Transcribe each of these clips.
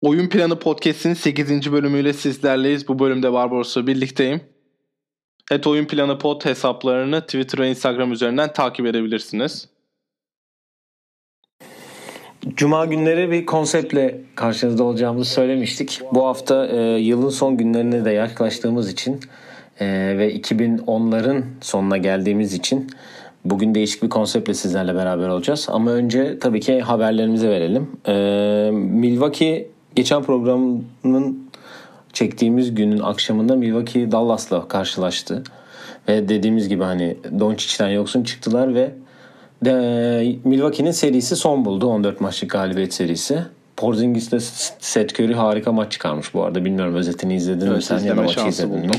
Oyun Planı Podcast'in 8. bölümüyle sizlerleyiz. Bu bölümde Barbaros'la birlikteyim. Et Oyun Planı Pod hesaplarını Twitter ve Instagram üzerinden takip edebilirsiniz. Cuma günleri bir konseptle karşınızda olacağımızı söylemiştik. Bu hafta e, yılın son günlerine de yaklaştığımız için e, ve 2010'ların sonuna geldiğimiz için bugün değişik bir konseptle sizlerle beraber olacağız. Ama önce tabii ki haberlerimizi verelim. E, Milwaukee geçen programın çektiğimiz günün akşamında Milwaukee Dallas'la karşılaştı. Ve dediğimiz gibi hani Doncic'ten yoksun çıktılar ve de, Milwaukee'nin serisi son buldu. 14 maçlık galibiyet serisi. Porzingis'te Seth Curry harika maç çıkarmış bu arada. Bilmiyorum özetini izledin Evet, mi sen ya da maçı izledin mi?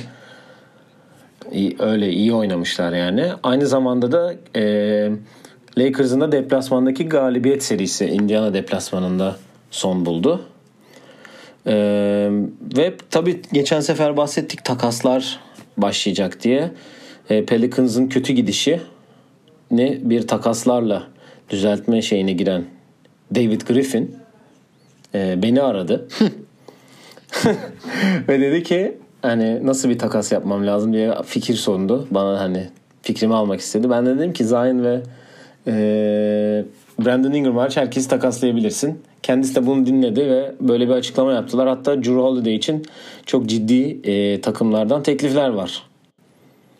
Öyle iyi oynamışlar yani. Aynı zamanda da e, Lakers'ın da deplasmandaki galibiyet serisi Indiana deplasmanında son buldu. E, ve tabii geçen sefer bahsettik takaslar başlayacak diye. E, Pelicans'ın kötü gidişi ne bir takaslarla düzeltme şeyine giren David Griffin e, beni aradı. Ve dedi ki hani nasıl bir takas yapmam lazım diye fikir sundu. Bana hani fikrimi almak istedi. Ben de dedim ki Zion ve e, Brandon Ingram hariç herkesi takaslayabilirsin. Kendisi de bunu dinledi ve böyle bir açıklama yaptılar. Hatta Drew Holiday için çok ciddi e, takımlardan teklifler var.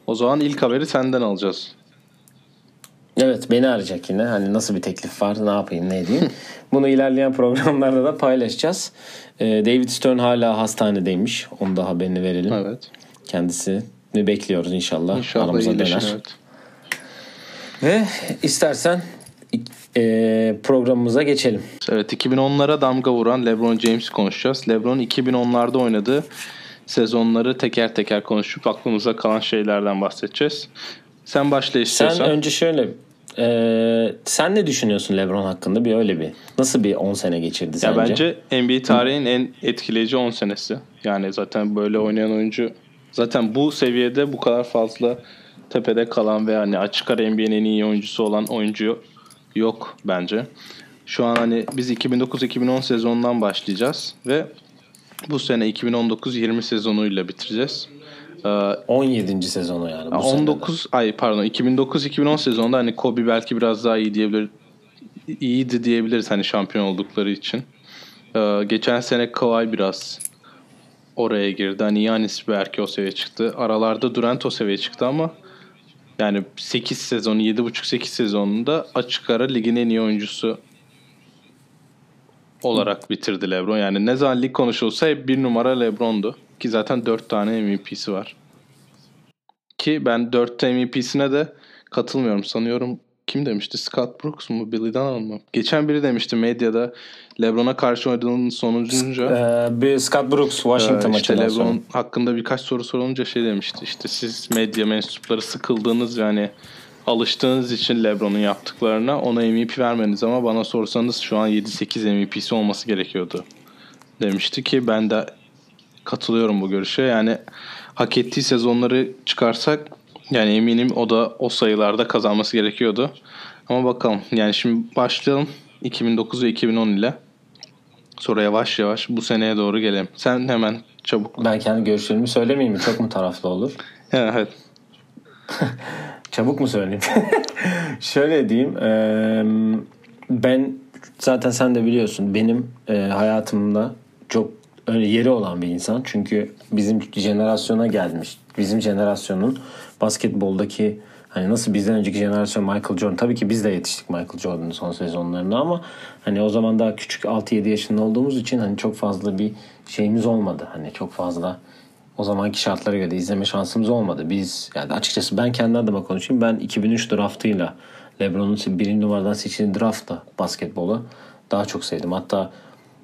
O zaman ilk haberi senden alacağız. Evet beni arayacak yine. Hani nasıl bir teklif var ne yapayım ne edeyim. Bunu ilerleyen programlarda da paylaşacağız. Ee, David Stern hala hastanedeymiş. Onu da haberini verelim. Evet. Kendisini bekliyoruz inşallah. İnşallah Aramıza iyileşir. döner. Evet. Ve istersen e, programımıza geçelim. Evet 2010'lara damga vuran LeBron James konuşacağız. LeBron 2010'larda oynadığı sezonları teker teker konuşup aklımıza kalan şeylerden bahsedeceğiz. Sen başla Sen istiyorsan. önce şöyle e, sen ne düşünüyorsun LeBron hakkında bir öyle bir nasıl bir 10 sene geçirdi Ya sence? bence NBA tarihinin en etkileyici 10 senesi. Yani zaten böyle oynayan oyuncu zaten bu seviyede bu kadar fazla tepede kalan ve hani açık ara NBA'nin en iyi oyuncusu olan oyuncu yok bence. Şu an hani biz 2009-2010 sezonundan başlayacağız ve bu sene 2019-20 sezonuyla bitireceğiz. Ee, 17. sezonu yani bu ya senede. 19 ay pardon 2009-2010 sezonunda hani Kobe belki biraz daha iyi diyebilir iyiydi diyebiliriz hani şampiyon oldukları için. Ee, geçen sene Kawhi biraz oraya girdi. Hani Yanis belki o seviyeye çıktı. Aralarda Durant o seviyeye çıktı ama yani 8 sezonu 7,5-8 sezonunda açık ara ligin en iyi oyuncusu olarak bitirdi LeBron. Yani ne zaman lig konuşulsa hep bir numara LeBron'du. Ki zaten 4 tane MVP'si var. Ki ben 4 MVP'sine de katılmıyorum. Sanıyorum kim demişti? Scott Brooks mu? Billy Donovan mı? Geçen biri demişti medyada LeBron'a karşı oynadığının sonucunca Ee, bir Scott Brooks Washington ee, işte maçından sonra. LeBron hakkında birkaç soru sorulunca şey demişti. İşte siz medya mensupları sıkıldığınız yani alıştığınız için LeBron'un yaptıklarına ona MVP vermeniz ama bana sorsanız şu an 7-8 MVP'si olması gerekiyordu demişti ki ben de katılıyorum bu görüşe. Yani hak ettiği sezonları çıkarsak yani eminim o da o sayılarda kazanması gerekiyordu. Ama bakalım yani şimdi başlayalım 2009 ve 2010 ile. Sonra yavaş yavaş bu seneye doğru gelelim. Sen hemen çabuk. Ben kendi görüşlerimi söylemeyeyim mi? Çok mu taraflı olur? Evet. Çabuk mu söyleyeyim? Şöyle diyeyim. eee, ben zaten sen de biliyorsun benim eee, hayatımda çok yeri olan bir insan. Çünkü bizim jenerasyona gelmiş. Bizim jenerasyonun basketboldaki hani nasıl bizden önceki jenerasyon Michael Jordan. Tabii ki biz de yetiştik Michael Jordan'ın son sezonlarına ama hani o zaman daha küçük 6-7 yaşında olduğumuz için hani çok fazla bir şeyimiz olmadı. Hani çok fazla o zamanki şartlara göre izleme şansımız olmadı. Biz yani açıkçası ben kendi adıma konuşayım. Ben 2003 draftıyla LeBron'un birinci numaradan seçildiği draftla basketbolu daha çok sevdim. Hatta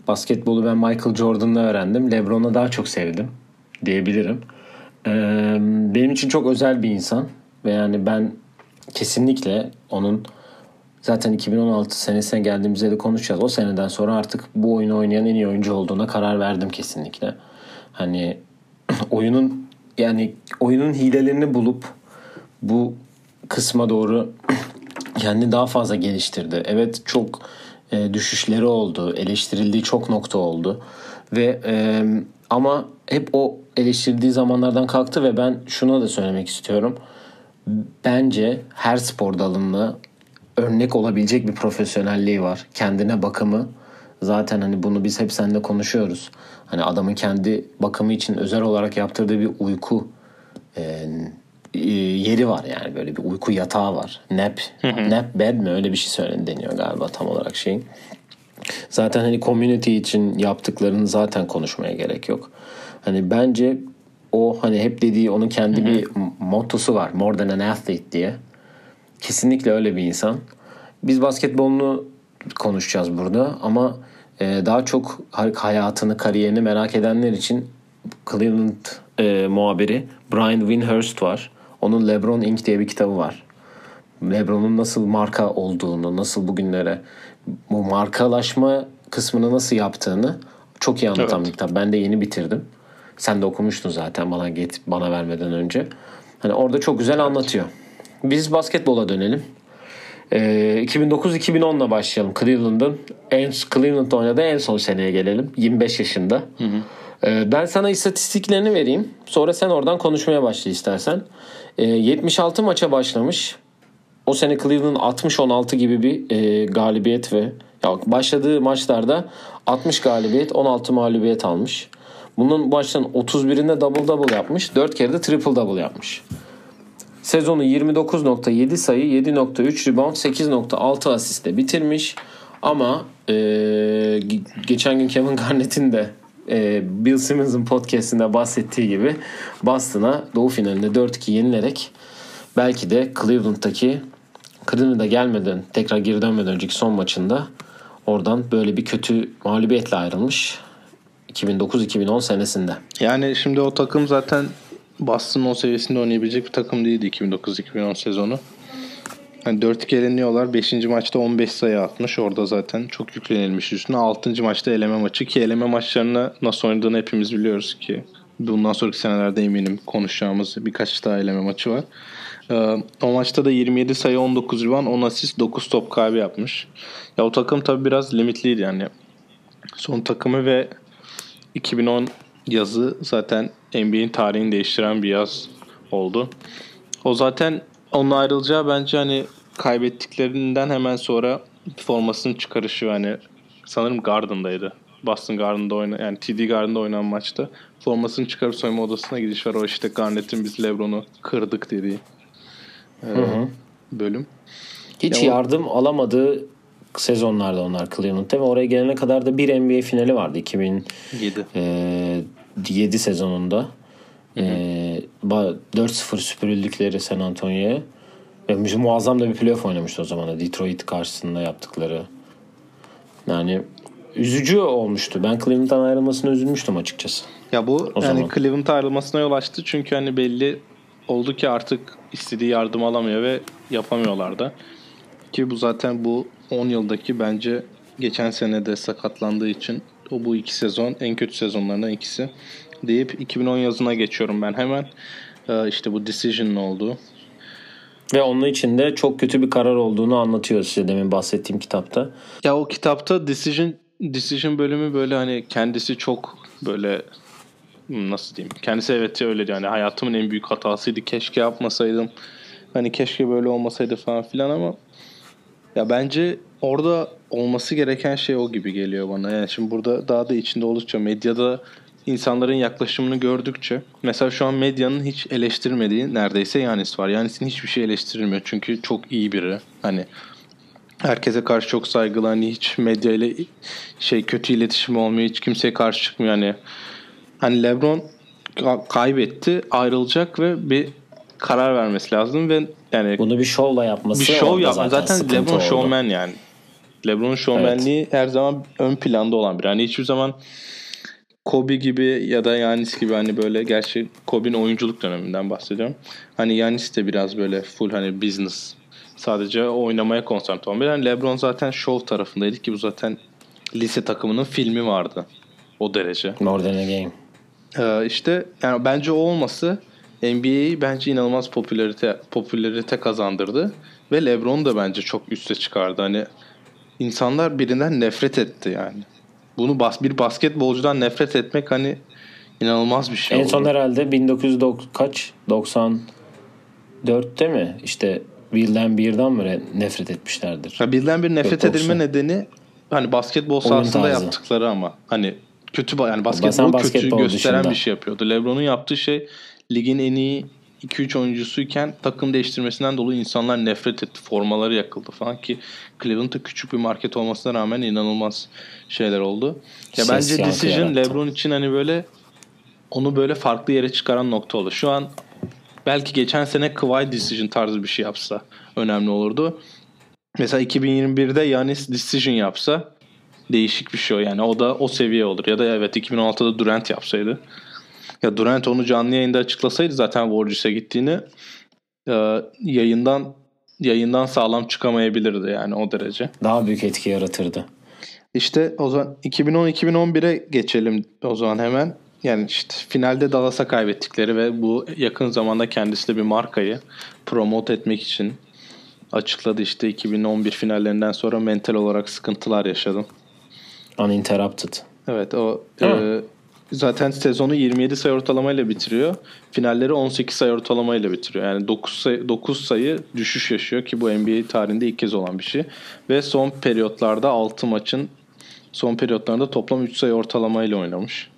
basketbolu ben Michael Jordan'la öğrendim. LeBron'u daha çok sevdim diyebilirim. Ee, benim için çok özel bir insan ve yani ben kesinlikle onun zaten 2016 senesine geldiğimizde de konuşacağız. O seneden sonra artık bu oyunu oynayan en iyi oyuncu olduğuna karar verdim kesinlikle. Hani oyunun yani oyunun hilelerini bulup bu kısma doğru kendini daha fazla geliştirdi. Evet çok e, düşüşleri oldu, eleştirildiği çok nokta oldu ve e, ama hep o eleştirildiği zamanlardan kalktı ve ben şunu da söylemek istiyorum. Bence her spor dalında örnek olabilecek bir profesyonelliği var. Kendine bakımı zaten hani bunu biz hep seninle konuşuyoruz. Hani adamın kendi bakımı için özel olarak yaptırdığı bir uyku e, e, yeri var yani böyle bir uyku yatağı var. Nap, nap bed mi öyle bir şey söylen deniyor galiba tam olarak şeyin. Zaten hani community için yaptıklarını zaten konuşmaya gerek yok. Hani bence o hani hep dediği onun kendi bir mottosu var. More than an athlete diye. Kesinlikle öyle bir insan. Biz basketbolunu konuşacağız burada ama daha çok hayatını, kariyerini merak edenler için Cleveland e, muhabiri Brian Winhurst var. Onun LeBron Inc. diye bir kitabı var. LeBron'un nasıl marka olduğunu, nasıl bugünlere bu markalaşma kısmını nasıl yaptığını çok iyi anlatan evet. bir kitap. Ben de yeni bitirdim. Sen de okumuştun zaten bana get bana vermeden önce. Hani orada çok güzel anlatıyor. Biz basketbola dönelim. Ee, 2009-2010'la başlayalım. Cleveland'ın en Cleveland'da oynadığı en son seneye gelelim. 25 yaşında. Hı hı. Ee, ben sana istatistiklerini vereyim. Sonra sen oradan konuşmaya başla istersen. Ee, 76 maça başlamış. O sene Cleveland 60-16 gibi bir e, galibiyet ve ya başladığı maçlarda 60 galibiyet 16 mağlubiyet almış. Bunun baştan 31'inde double double yapmış. 4 kere de triple double yapmış. Sezonu 29.7 sayı, 7.3 rebound, 8.6 asiste bitirmiş. Ama e, geçen gün Kevin Garnett'in de e, Bill Simmons'ın podcastinde bahsettiği gibi Boston'a Doğu finalinde 4-2 yenilerek belki de Cleveland'daki Cleveland'a gelmeden tekrar geri dönmeden önceki son maçında oradan böyle bir kötü mağlubiyetle ayrılmış. 2009-2010 senesinde. Yani şimdi o takım zaten Boston'ın o seviyesinde oynayabilecek bir takım değildi 2009-2010 sezonu. Yani 4-2 eleniyorlar. 5. maçta 15 sayı atmış. Orada zaten çok yüklenilmiş üstüne. 6. maçta eleme maçı ki eleme maçlarını nasıl oynadığını hepimiz biliyoruz ki. Bundan sonraki senelerde eminim konuşacağımız birkaç daha eleme maçı var. Ee, o maçta da 27 sayı 19 rebound 10 asist 9 top kaybı yapmış. Ya o takım tabi biraz limitliydi yani. Son takımı ve 2010 yazı zaten NBA'in tarihini değiştiren bir yaz oldu. O zaten onun ayrılacağı bence hani kaybettiklerinden hemen sonra formasını çıkarışı hani sanırım Garden'daydı. Boston Garden'da oyna yani TD Garden'da oynanan maçta formasını çıkarıp soyunma odasına gidiş var. O işte Garnett'in biz LeBron'u kırdık dediği e, hı hı. bölüm. Hiç ya yardım o... alamadığı sezonlarda onlar Cleveland'da ve oraya gelene kadar da bir NBA finali vardı 2007 e, 7 sezonunda. E, 4-0 süpürüldükleri San Antonio'ya. Ve muazzam da bir playoff oynamıştı o zaman da Detroit karşısında yaptıkları. Yani üzücü olmuştu. Ben Cleveland'dan ayrılmasına üzülmüştüm açıkçası. Ya bu o yani Cleveland ayrılmasına yol açtı çünkü hani belli oldu ki artık istediği yardım alamıyor ve yapamıyorlar da. Ki bu zaten bu 10 yıldaki bence geçen sene de sakatlandığı için o bu iki sezon en kötü sezonlarından ikisi deyip 2010 yazına geçiyorum ben hemen. Ee, işte bu decision'ın olduğu. Ve onun içinde çok kötü bir karar olduğunu anlatıyor size demin bahsettiğim kitapta. Ya o kitapta decision decision bölümü böyle hani kendisi çok böyle nasıl diyeyim? Kendisi evet öyle yani hayatımın en büyük hatasıydı. Keşke yapmasaydım. Hani keşke böyle olmasaydı falan filan ama ya bence orada olması gereken şey o gibi geliyor bana. Yani şimdi burada daha da içinde oldukça medyada insanların yaklaşımını gördükçe mesela şu an medyanın hiç eleştirmediği neredeyse Yanis var. Yanis'in hiçbir şey eleştirilmiyor çünkü çok iyi biri. Hani herkese karşı çok saygılı hani hiç medya ile şey kötü iletişim olmuyor hiç kimseye karşı çıkmıyor hani hani LeBron kaybetti ayrılacak ve bir karar vermesi lazım ve yani bunu bir şovla yapması bir şov yapma zaten, zaten LeBron oldu. showman yani LeBron'un şovmenliği evet. her zaman ön planda olan bir. Hani hiçbir zaman Kobe gibi ya da Yanis gibi hani böyle gerçi Kobe'nin oyunculuk döneminden bahsediyorum. Hani Yanis de biraz böyle full hani business sadece oynamaya konsantre olan bir. Yani LeBron zaten show tarafındaydı ki bu zaten lise takımının filmi vardı. O derece. More than a game. Ee, işte yani bence o olması NBA'yi bence inanılmaz popülarite popülarite kazandırdı ve LeBron da bence çok üste çıkardı. Hani insanlar birinden nefret etti yani. Bunu bas bir basketbolcudan nefret etmek hani inanılmaz bir şey. En oldu. son herhalde 1990 kaç? 94'te mi? İşte Will'den birden mi nefret etmişlerdir? Ya birden bir nefret Yok, edilme nedeni hani basketbol sahasında yaptıkları ama hani kötü yani Bazen basketbol kötü basketbol gösteren dışında. bir şey yapıyordu. LeBron'un yaptığı şey ligin en iyi 2-3 oyuncusuyken takım değiştirmesinden dolayı insanlar nefret etti. Formaları yakıldı falan ki Cleveland'da küçük bir market olmasına rağmen inanılmaz şeyler oldu. Ya Ses bence decision yarattı. LeBron için hani böyle onu böyle farklı yere çıkaran nokta oldu. Şu an belki geçen sene Kawhi decision tarzı bir şey yapsa önemli olurdu. Mesela 2021'de Yanis decision yapsa değişik bir şey o yani. O da o seviye olur. Ya da evet 2016'da Durant yapsaydı. Ya Durant onu canlı yayında açıklasaydı zaten Warriors'a gittiğini e, yayından yayından sağlam çıkamayabilirdi yani o derece. Daha büyük etki yaratırdı. İşte o zaman 2010-2011'e geçelim o zaman hemen. Yani işte finalde Dallas'a kaybettikleri ve bu yakın zamanda kendisi de bir markayı promote etmek için açıkladı. İşte 2011 finallerinden sonra mental olarak sıkıntılar yaşadım. Uninterrupted. Evet o Değil e, zaten sezonu 27 sayı ortalamayla bitiriyor. Finalleri 18 sayı ortalamayla bitiriyor. Yani 9 sayı, 9 sayı düşüş yaşıyor ki bu NBA tarihinde ilk kez olan bir şey. Ve son periyotlarda 6 maçın son periyotlarında toplam 3 sayı ortalamayla oynamış.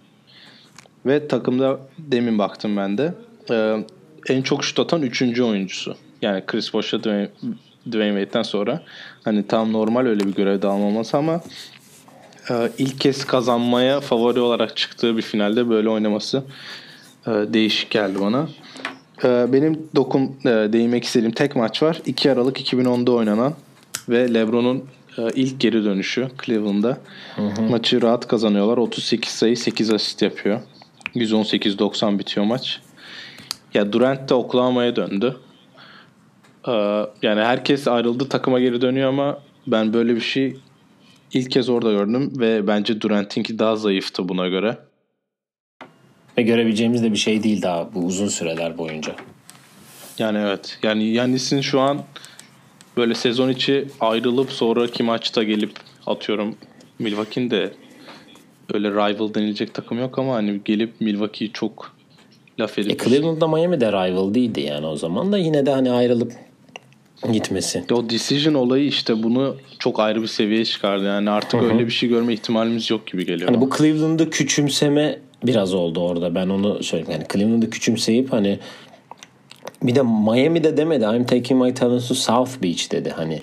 Ve takımda demin baktım ben de e, en çok şut atan 3. oyuncusu. Yani Chris Bosh'la Dwayne, Dwayne Wade'den sonra hani tam normal öyle bir görevde almaması ama ilk kez kazanmaya favori olarak çıktığı bir finalde böyle oynaması e, değişik geldi bana. E, benim dokun e, değinmek istediğim tek maç var. 2 Aralık 2010'da oynanan ve LeBron'un e, ilk geri dönüşü Cleveland'da. Maçı rahat kazanıyorlar. 38 sayı 8 asist yapıyor. 118-90 bitiyor maç. Ya Durant de Oklahoma'ya döndü. E, yani herkes ayrıldı takıma geri dönüyor ama ben böyle bir şey ilk kez orada gördüm ve bence Durant'inki daha zayıftı buna göre. Ve görebileceğimiz de bir şey değil daha bu uzun süreler boyunca. Yani evet. Yani Yannis'in şu an böyle sezon içi ayrılıp sonraki maçta gelip atıyorum Milwaukee'nin de öyle rival denilecek takım yok ama hani gelip Milwaukee'yi çok laf E edip Cleveland'da Miami'de rival değildi yani o zaman da yine de hani ayrılıp gitmesi. o decision olayı işte bunu çok ayrı bir seviyeye çıkardı. Yani artık öyle bir şey görme ihtimalimiz yok gibi geliyor. Hani bu Cleveland'ı küçümseme biraz oldu orada. Ben onu söyleyeyim. Yani Cleveland'ı küçümseyip hani bir de Miami'de demedi. I'm taking my talents to South Beach dedi. Hani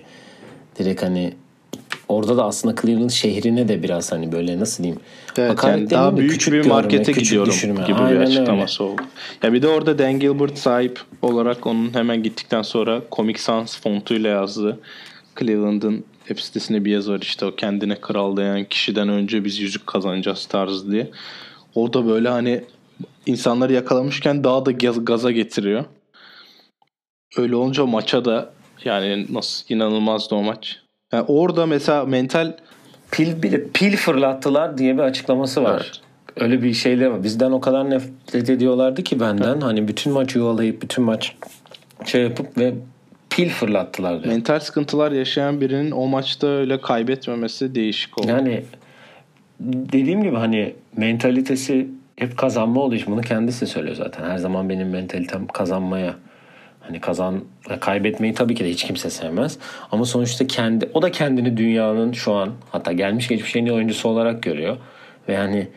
direkt hani orada da aslında Cleveland şehrine de biraz hani böyle nasıl diyeyim Evet, hakaret yani daha büyük küçük bir görme, markete küçük gidiyorum düşürme. gibi Aynen bir öyle. açıklaması oldu. Ya bir de orada Dan Gilbert sahip olarak onun hemen gittikten sonra Comic Sans fontuyla yazdığı Cleveland'ın web sitesinde bir yazı var işte o kendine kral diyen kişiden önce biz yüzük kazanacağız tarzı diye. O da böyle hani insanları yakalamışken daha da gaz- gaza getiriyor. Öyle olunca maça da yani nasıl inanılmazdı o maç. Yani orada mesela mental Pil, bir de pil fırlattılar diye bir açıklaması var. Evet. Öyle bir şeyler var. Bizden o kadar nefret ediyorlardı ki benden. Hani bütün maç yuvalayıp bütün maç şey yapıp ve pil fırlattılar diyor. mental sıkıntılar yaşayan birinin o maçta öyle kaybetmemesi değişik oldu. Yani dediğim gibi hani mentalitesi hep kazanma olduğu için bunu kendisi söylüyor zaten. Her zaman benim mentalitem kazanmaya hani kazan kaybetmeyi tabii ki de hiç kimse sevmez. Ama sonuçta kendi o da kendini dünyanın şu an hatta gelmiş geçmiş iyi oyuncusu olarak görüyor. Ve yani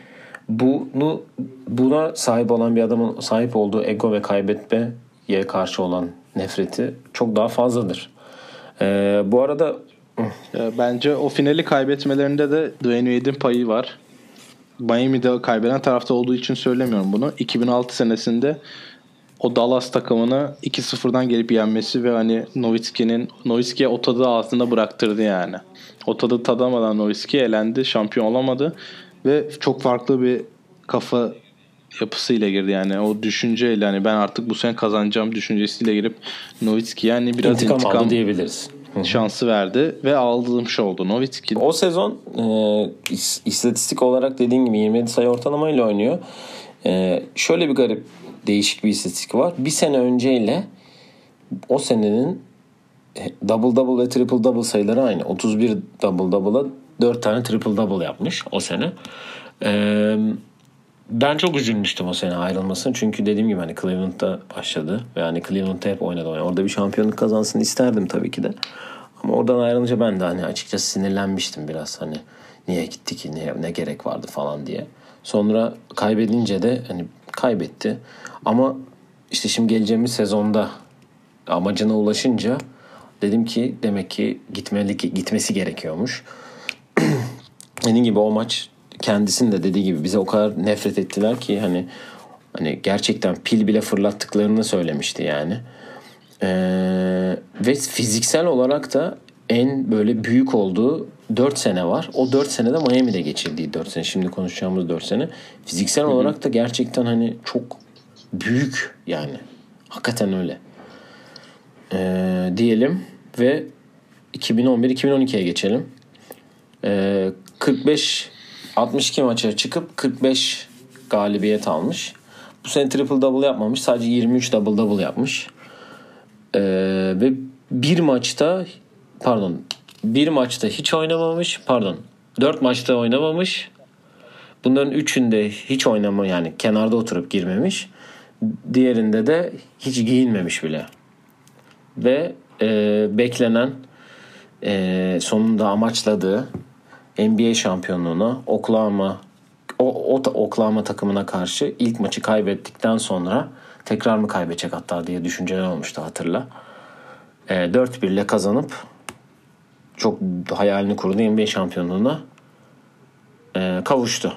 bunu buna sahip olan bir adamın sahip olduğu ego ve kaybetmeye karşı olan nefreti çok daha fazladır. Ee, bu arada Ee, Bence o finali kaybetmelerinde de Dwayne Wade'in payı var. Miami'de kaybeden tarafta olduğu için söylemiyorum bunu. 2006 senesinde o Dallas takımını 2-0'dan gelip yenmesi ve hani Nowitzki'nin Nowitzki'ye o tadı ağzında bıraktırdı yani. O tadı tadamadan Nowitzki elendi, şampiyon olamadı ve çok farklı bir kafa yapısıyla girdi yani o düşünceyle hani ben artık bu sene kazanacağım düşüncesiyle girip Nowitzki yani biraz intikam, intikam, aldı diyebiliriz. şansı verdi ve aldırmış oldu. Nowitzki O sezon e, is- istatistik olarak dediğin gibi 27 sayı ortalamayla oynuyor. E, şöyle bir garip değişik bir istatistik var. Bir sene önceyle o senenin double double ve triple double sayıları aynı. 31 double double'a 4 tane triple double yapmış o sene. Ee, ben çok üzülmüştüm o sene ayrılmasın. Çünkü dediğim gibi hani Cleveland'da başladı. Ve hani Cleveland'da hep oynadı. Yani orada bir şampiyonluk kazansın isterdim tabii ki de. Ama oradan ayrılınca ben de hani açıkçası sinirlenmiştim biraz. Hani niye gitti ki ne, ne gerek vardı falan diye. Sonra kaybedince de hani kaybetti. Ama işte şimdi geleceğimiz sezonda amacına ulaşınca dedim ki demek ki gitmeli gitmesi gerekiyormuş. Dediğim gibi o maç kendisinin de dediği gibi bize o kadar nefret ettiler ki hani hani gerçekten pil bile fırlattıklarını söylemişti yani. Ee, ve fiziksel olarak da en böyle büyük olduğu 4 sene var. O 4 senede Miami'de geçirdiği 4 sene. Şimdi konuşacağımız 4 sene. Fiziksel Hı-hı. olarak da gerçekten hani çok büyük yani. Hakikaten öyle. Ee, diyelim ve 2011-2012'ye geçelim. Ee, 45 62 maça çıkıp 45 galibiyet almış. Bu sene triple double yapmamış. Sadece 23 double double yapmış. Ee, ve bir maçta pardon bir maçta hiç oynamamış. Pardon. Dört maçta oynamamış. Bunların üçünde hiç oynama yani kenarda oturup girmemiş. Diğerinde de hiç giyinmemiş bile. Ve e, beklenen e, sonunda amaçladığı NBA şampiyonluğuna Oklahoma o, o Oklahoma takımına karşı ilk maçı kaybettikten sonra tekrar mı kaybedecek hatta diye düşünceler olmuştu hatırla. E, 4-1 ile kazanıp çok hayalini kurdu NBA şampiyonluğuna e, kavuştu.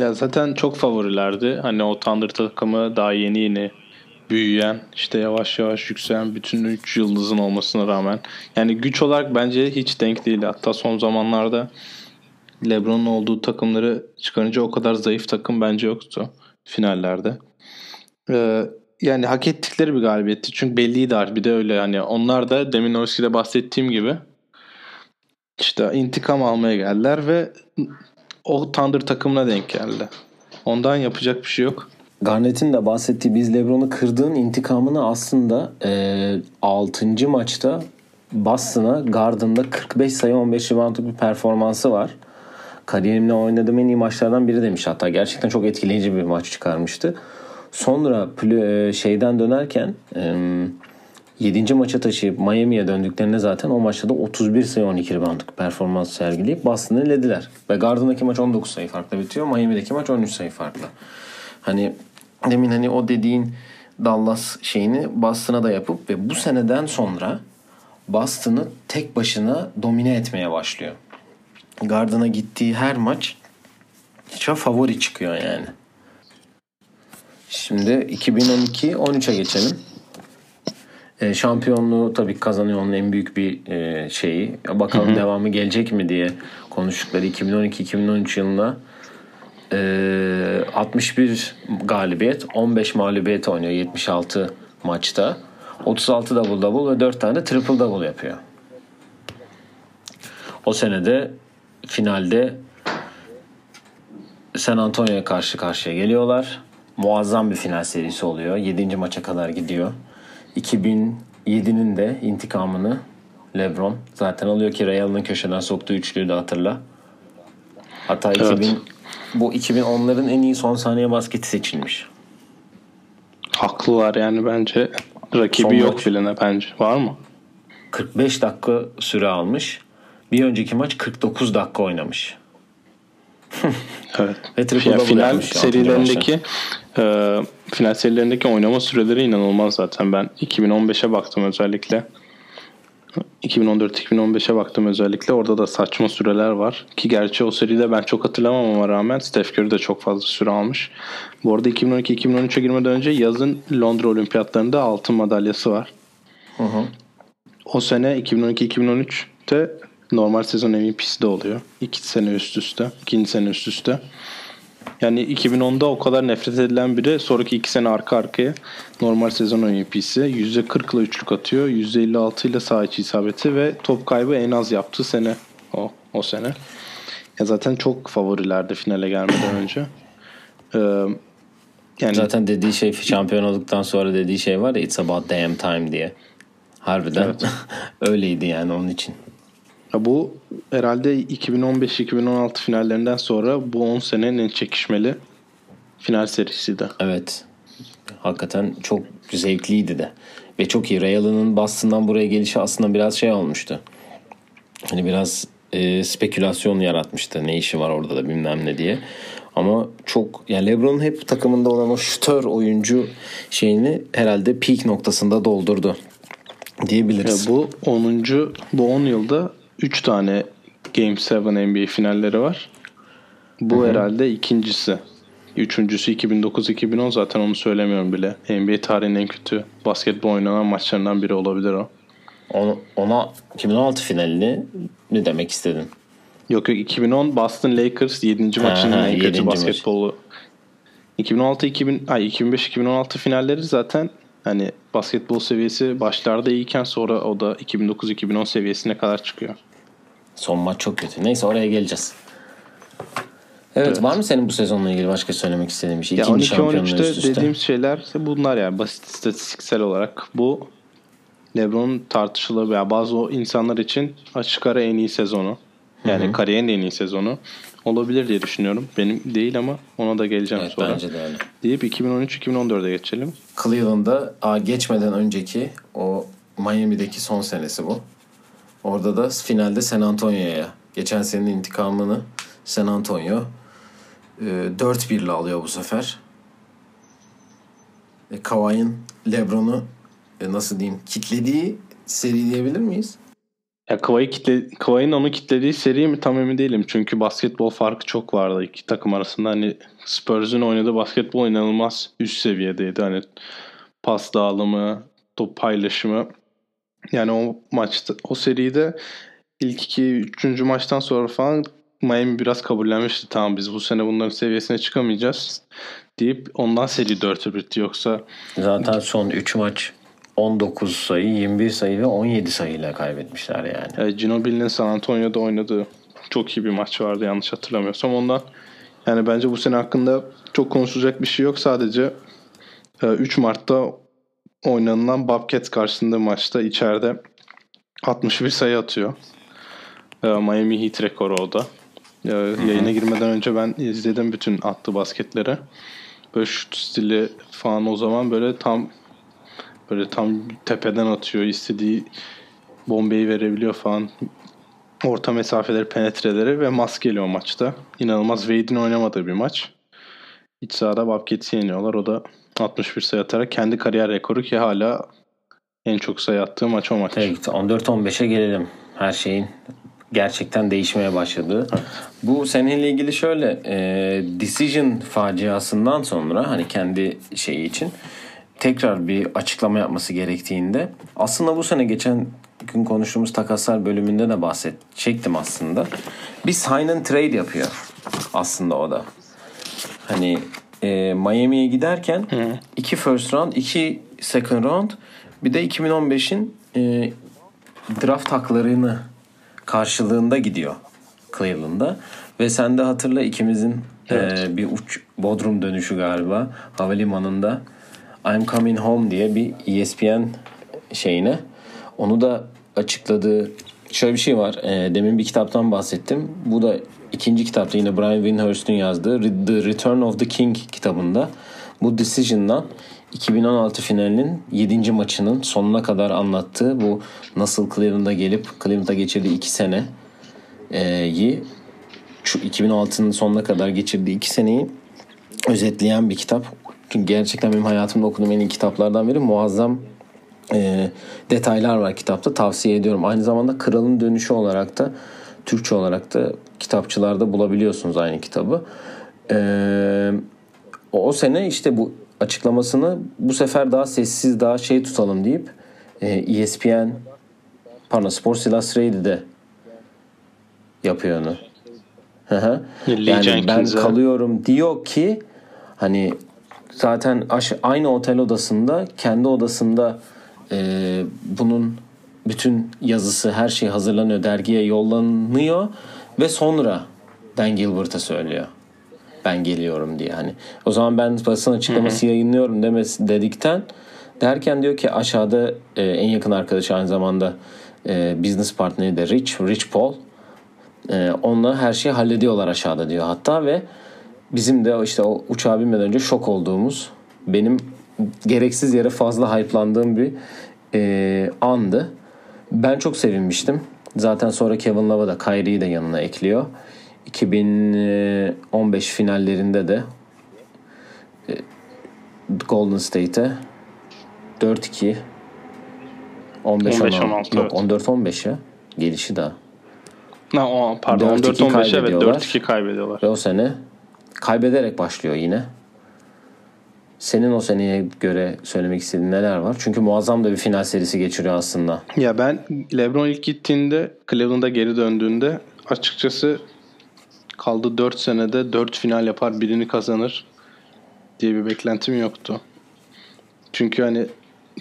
Ya zaten çok favorilerdi. Hani o Thunder takımı daha yeni yeni büyüyen, işte yavaş yavaş yükselen bütün 3 yıldızın olmasına rağmen. Yani güç olarak bence hiç denk değil. Hatta son zamanlarda LeBron'un olduğu takımları çıkarınca o kadar zayıf takım bence yoktu finallerde. Ee, yani hak ettikleri bir galibiyetti. Çünkü belliydi bir de öyle yani onlar da demin Oski'de bahsettiğim gibi işte intikam almaya geldiler ve o Thunder takımına denk geldi. Ondan yapacak bir şey yok. Garnett'in de bahsettiği biz Lebron'u kırdığın intikamını aslında e, 6. maçta Boston'a Garden'da 45 sayı 15 reboundluk bir performansı var. Kariyerimde oynadığım en iyi maçlardan biri demiş. Hatta gerçekten çok etkileyici bir maç çıkarmıştı. Sonra e, şeyden dönerken 7. maça taşıyıp Miami'ye döndüklerinde zaten o maçta da 31 sayı 12 reboundluk performans sergileyip Boston'ı elediler. Ve Garden'daki maç 19 sayı farklı bitiyor. Miami'deki maç 13 sayı farklı. Hani demin hani o dediğin Dallas şeyini Boston'a da yapıp ve bu seneden sonra Boston'ı tek başına domine etmeye başlıyor. Garden'a gittiği her maç çok favori çıkıyor yani. Şimdi 2012-13'e geçelim. E, şampiyonluğu tabii kazanıyor onun en büyük bir e, şeyi. Bakalım hı hı. devamı gelecek mi diye konuştukları 2012-2013 yılında e, 61 galibiyet, 15 mağlubiyet oynuyor 76 maçta. 36 double double ve 4 tane triple double yapıyor. O senede finalde San Antonio'ya karşı karşıya geliyorlar. Muazzam bir final serisi oluyor. 7. maça kadar gidiyor. 2007'nin de intikamını LeBron zaten alıyor ki Real'ın köşeden soktuğu üçlüyü de hatırla. Hatta evet. 2000 bu 2010'ların en iyi son saniye basketi seçilmiş. Haklılar yani bence. Rakibi son yok filene bence. Var mı? 45 dakika süre almış. Bir önceki maç 49 dakika oynamış. evet. Ve ya final serilerindeki e, final serilerindeki oynama süreleri inanılmaz zaten. Ben 2015'e baktım özellikle. 2014-2015'e baktım özellikle. Orada da saçma süreler var. Ki gerçi o seride ben çok hatırlamamama rağmen Steph Curry de çok fazla süre almış. Bu arada 2012-2013'e girmeden önce yazın Londra Olimpiyatlarında altın madalyası var. Hı hı. O sene 2012-2013'te normal sezon MVP'si de oluyor. İki sene üst üste. ikinci sene üst üste. Yani 2010'da o kadar nefret edilen biri sonraki iki sene arka arkaya normal sezon MVP'si. %40 ile üçlük atıyor. %56 ile sağ içi isabeti ve top kaybı en az yaptığı sene o, o sene. Ya zaten çok favorilerdi finale gelmeden önce. Ee, Yani Zaten dediği şey şampiyon olduktan sonra dediği şey var ya it's about damn time diye. Harbiden Evet. öyleydi yani onun için. Ya bu herhalde 2015-2016 finallerinden sonra bu 10 senenin en çekişmeli final serisiydi. Evet. Hakikaten çok zevkliydi de. Ve çok iyi. Real'ın Boston'dan buraya gelişi aslında biraz şey olmuştu. Hani biraz e, spekülasyon yaratmıştı. Ne işi var orada da bilmem ne diye. Ama çok yani LeBron'un hep takımında olan o şütör oyuncu şeyini herhalde peak noktasında doldurdu Ya diyebiliriz. bu 10. bu 10 yılda 3 tane Game 7 NBA finalleri var. Bu herhalde ikincisi. Üçüncüsü 2009-2010 zaten onu söylemiyorum bile. NBA tarihinin en kötü basketbol oynanan maçlarından biri olabilir o. Onu, ona 2016 finalini ne demek istedin? Yok yok 2010 Boston Lakers 7. maçının ha, en kötü maç. basketbolu. 2016 2000 ay 2005 2016 finalleri zaten hani basketbol seviyesi başlarda iyiyken sonra o da 2009 2010 seviyesine kadar çıkıyor. Son maç çok kötü. Neyse oraya geleceğiz. Evet, var mı senin bu sezonla ilgili başka söylemek istediğin bir şey? Ya İkinci şampiyonluğu 12-13'te üst üste. dediğim şeyler ise bunlar yani basit istatistiksel olarak. Bu LeBron'un tartışılır veya bazı o insanlar için açık ara en iyi sezonu. Yani kariyerin en iyi sezonu olabilir diye düşünüyorum. Benim değil ama ona da geleceğim Evet, sonra. bence de öyle. Deyip 2013-2014'e geçelim. Cleveland'da geçmeden önceki o Miami'deki son senesi bu. Orada da finalde San Antonio'ya. Geçen senenin intikamını San Antonio e, 4-1 ile alıyor bu sefer. E, Kawhi'nin LeBron'u e, nasıl diyeyim kitlediği seri diyebilir miyiz? Ya Kawhi kitle, Kawhi'nin onu kitlediği seri mi tam emin değilim. Çünkü basketbol farkı çok vardı iki takım arasında. Hani Spurs'un oynadığı basketbol inanılmaz üst seviyedeydi. Hani pas dağılımı, top paylaşımı. Yani o maçta, o seride ilk iki, üçüncü maçtan sonra falan Miami biraz kabullenmişti. Tamam biz bu sene bunların seviyesine çıkamayacağız deyip ondan seri 4'e bitti. Yoksa Zaten son 3 maç 19 sayı, 21 sayı ve 17 sayıyla kaybetmişler yani. E, Ginobili'nin San Antonio'da oynadığı çok iyi bir maç vardı yanlış hatırlamıyorsam. Ondan yani bence bu sene hakkında çok konuşulacak bir şey yok. Sadece e, 3 Mart'ta oynanılan Bobcats karşısında maçta içeride 61 sayı atıyor. E, Miami Heat rekoru o da. E, yayına girmeden önce ben izledim bütün attığı basketleri. Böyle şut stili falan o zaman böyle tam böyle tam tepeden atıyor. istediği bombeyi verebiliyor falan. Orta mesafeleri, penetreleri ve maskeli o maçta. İnanılmaz Wade'in oynamadığı bir maç. İç sahada Bobcats'i yeniyorlar. O da 61 sayı atarak kendi kariyer rekoru ki hala en çok sayı attığı maç o maç. Evet 14-15'e gelelim. Her şeyin gerçekten değişmeye başladı. Bu seninle ilgili şöyle e, decision faciasından sonra hani kendi şeyi için tekrar bir açıklama yapması gerektiğinde aslında bu sene geçen gün konuştuğumuz takaslar bölümünde de bahsedecektim aslında. Bir sign and trade yapıyor aslında o da. Hani e, Miami'ye giderken iki first round, iki second round bir de 2015'in e, draft haklarını karşılığında gidiyor Cleveland'a. Ve sen de hatırla ikimizin e, bir uç Bodrum dönüşü galiba havalimanında I'm coming home diye bir E ESPN şeyine onu da açıkladığı şöyle bir şey var. E, demin bir kitaptan bahsettim. Bu da ikinci kitapta yine Brian Windhurst'un yazdığı The Return of the King kitabında bu decision'dan 2016 finalinin 7. maçının sonuna kadar anlattığı bu nasıl Cleveland'a gelip Cleveland'a geçirdiği 2 seneyi şu 2016'nın sonuna kadar geçirdiği 2 seneyi özetleyen bir kitap. Çünkü gerçekten benim hayatımda okuduğum en iyi kitaplardan biri. Muazzam detaylar var kitapta. Tavsiye ediyorum. Aynı zamanda Kralın Dönüşü olarak da Türkçe olarak da kitapçılarda bulabiliyorsunuz aynı kitabı. E, o, sene işte bu açıklamasını bu sefer daha sessiz daha şey tutalım deyip e, ESPN pardon Sports Illustrated'de yapıyor onu. Yani ben kalıyorum diyor ki hani zaten aynı otel odasında kendi odasında e, bunun bütün yazısı her şey hazırlanıyor dergiye yollanıyor ve sonra Dan Gilbert'a söylüyor. ben geliyorum diye hani. O zaman ben basın açıklaması yayınlıyorum demesi dedikten derken diyor ki aşağıda e, en yakın arkadaşı aynı zamanda e, business partneri de Rich, Rich Paul. E, onunla her şeyi hallediyorlar aşağıda diyor hatta ve bizim de işte o uçağa binmeden önce şok olduğumuz benim gereksiz yere fazla hype'landığım bir e, andı. Ben çok sevinmiştim. Zaten sonra Kevin Love'a da Kyrie'yi de yanına ekliyor. 2015 finallerinde de e, Golden State'e 4-2 15-16 15-16, yok evet. 14-15 ya gelişi daha. Ha, o, pardon 4-2 14-15 evet kaybediyorlar. 4-2 kaybediyorlar. Ve o sene kaybederek başlıyor yine. Senin o seneye göre söylemek istediğin neler var? Çünkü muazzam da bir final serisi geçiriyor aslında. Ya ben LeBron ilk gittiğinde Cleveland'a geri döndüğünde açıkçası kaldı 4 senede 4 final yapar birini kazanır diye bir beklentim yoktu. Çünkü hani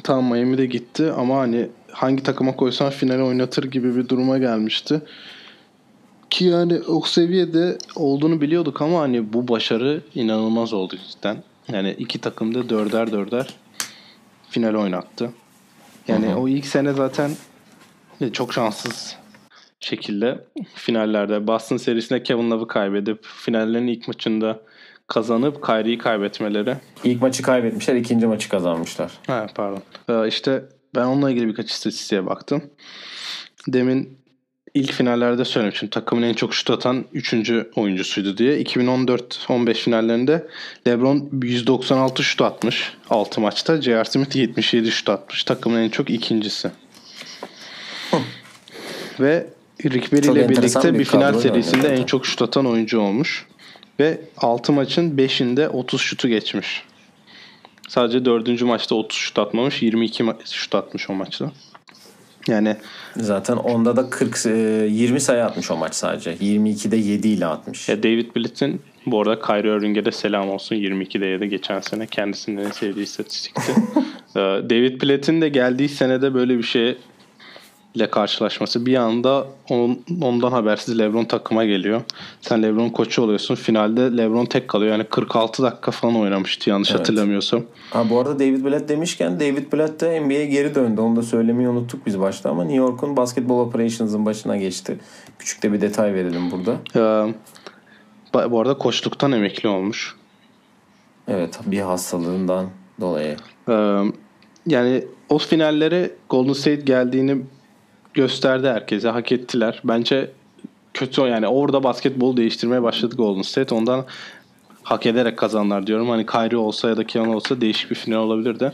tam Miami'de gitti ama hani hangi takıma koysan finale oynatır gibi bir duruma gelmişti. Ki yani o seviyede olduğunu biliyorduk ama hani bu başarı inanılmaz oldu cidden. Yani iki takım da dörder dörder final oynattı. Yani o ilk sene zaten çok şanssız şekilde finallerde Boston serisinde Kevin Love'ı kaybedip finallerin ilk maçında kazanıp Kyrie'yi kaybetmeleri. İlk maçı kaybetmişler, ikinci maçı kazanmışlar. Ha pardon. Ee, işte ben onunla ilgili birkaç istatistiğe baktım. Demin ilk finallerde söylemiştim. Takımın en çok şut atan 3. oyuncusuydu diye. 2014-15 finallerinde LeBron 196 şut atmış 6 maçta. J.R. Smith 77 şut atmış. Takımın en çok ikincisi. Ve Rick Barry ile birlikte bir bir final serisinde en çok şut atan oyuncu olmuş. Ve 6 maçın 5'inde 30 şutu geçmiş. Sadece 4. maçta 30 şut atmamış. 22 ma- şut atmış o maçta. Yani Zaten onda da 40 e, 20 sayı atmış o maç sadece. 22'de 7 ile atmış. ya David Blitz'in bu arada Kyrie Irving'e de selam olsun. 22'de 7 geçen sene kendisinin en sevdiği istatistikti. Ee, David Blatt'in de geldiği senede böyle bir şey ile karşılaşması. Bir anda onun, ondan habersiz LeBron takıma geliyor. Sen LeBron koçu oluyorsun. Finalde LeBron tek kalıyor. Yani 46 dakika falan oynamıştı yanlış Evet. hatırlamıyorsam. Ha, bu arada David Blatt demişken David Blatt da NBA'ye geri döndü. Onu da söylemeyi unuttuk biz başta ama New York'un Basketball Operations'ın başına geçti. Küçük de bir detay verelim burada. Ee, bu arada koçluktan emekli olmuş. Evet bir hastalığından dolayı. Ee, yani o finallere Golden State geldiğini gösterdi herkese. Hak ettiler. Bence kötü yani orada basketbol değiştirmeye başladı Golden State. Ondan hak ederek kazanlar diyorum. Hani Kyrie olsa ya da Keanu olsa değişik bir final olabilirdi.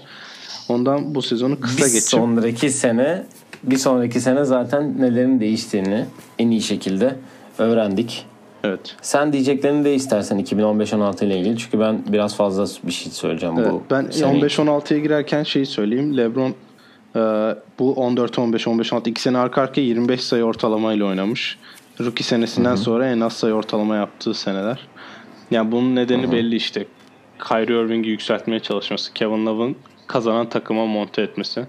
Ondan bu sezonu kısa bir geçip sonraki sene bir sonraki sene zaten nelerin değiştiğini en iyi şekilde öğrendik. evet. Sen diyeceklerini de istersen 2015-16 ile ilgili. Çünkü ben biraz fazla bir şey söyleyeceğim Evet, bu ben sene için. 15-16'ya girerken şeyi söyleyeyim. LeBron bu 14-15, 15-16 iki sene arka arkaya 25 sayı ortalamayla oynamış. Rookie senesinden sonra en az sayı ortalama yaptığı seneler. Yani bunun nedeni belli işte. Kyrie Irving'i yükseltmeye çalışması, Kevin Love'ın kazanan takıma monte etmesi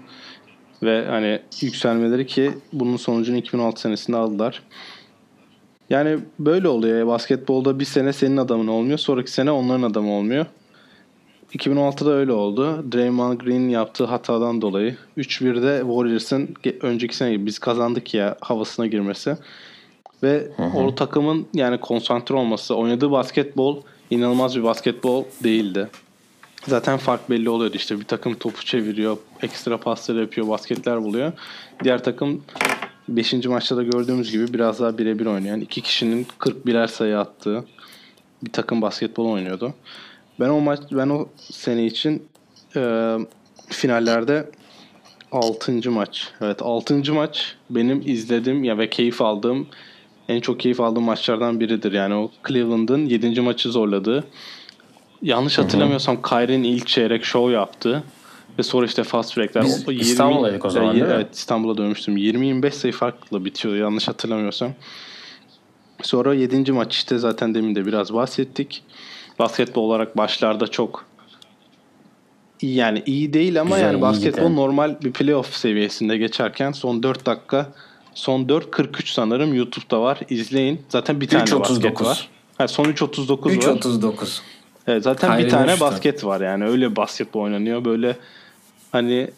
ve hani yükselmeleri ki bunun sonucunu 2006 senesinde aldılar. Yani böyle oluyor. Basketbolda bir sene senin adamın olmuyor. Sonraki sene onların adamı olmuyor. 2006'da öyle oldu. Draymond Green yaptığı hatadan dolayı 3-1'de Warriors'ın önceki sene gibi biz kazandık ya havasına girmesi ve o takımın yani konsantre olması, oynadığı basketbol inanılmaz bir basketbol değildi. Zaten fark belli oluyordu işte bir takım topu çeviriyor, ekstra paslar yapıyor, basketler buluyor. Diğer takım 5. maçta da gördüğümüz gibi biraz daha birebir oynayan, iki kişinin 41'er sayı attığı bir takım basketbol oynuyordu. Ben o maç ben o sene için e, finallerde 6. maç. Evet 6. maç benim izlediğim ya ve keyif aldığım en çok keyif aldığım maçlardan biridir. Yani o Cleveland'ın 7. maçı zorladığı. Yanlış hatırlamıyorsam Kyrie'nin ilk çeyrek show yaptı. Ve sonra işte fast break'ler. Biz O İstanbul'daydık o zaman, değil mi? Evet İstanbul'a dönmüştüm. 20-25 sayı farklı bitiyor yanlış hatırlamıyorsam. Sonra 7. maç işte zaten demin de biraz bahsettik. Basketbol olarak başlarda çok yani iyi değil ama Güzel, yani basketbol giden. normal bir playoff seviyesinde geçerken son 4 dakika son 4.43 sanırım YouTube'da var. İzleyin. Zaten bir tane 3.39. basket var. Ha, son 3.39 var. 3.39. Evet, zaten Kyrie bir tane basket var yani öyle basketbol oynanıyor böyle hani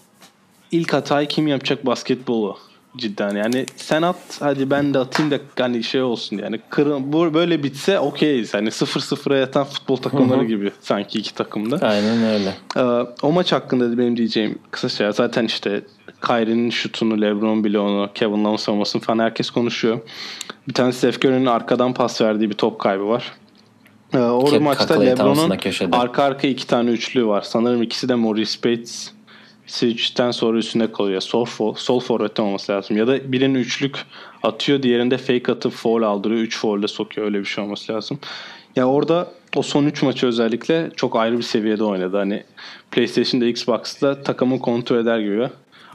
ilk hatayı kim yapacak basketbolu cidden yani sen at hadi ben de atayım da hani şey olsun yani kırın, bu böyle bitse okeyiz hani 0-0'a yatan futbol takımları gibi sanki iki takımda. Aynen öyle. Ee, o maç hakkında da benim diyeceğim kısa şey zaten işte Kyrie'nin şutunu, LeBron bloğunu, Kevin Love'ın savunmasını falan herkes konuşuyor. Bir tane Steph Curry'nin arkadan pas verdiği bir top kaybı var. Ee, orada Kep maçta LeBron'un arka arka iki tane üçlü var. Sanırım ikisi de Maurice Bates Switch'ten sonra üstüne kalıyor. Sol, fo- sol forvetten olması lazım. Ya da birinin üçlük atıyor. Diğerinde fake atıp foul aldırıyor. Üç foul'le sokuyor. Öyle bir şey olması lazım. Ya orada o son 3 maçı özellikle çok ayrı bir seviyede oynadı. Hani PlayStation'da Xbox'ta takımı kontrol eder gibi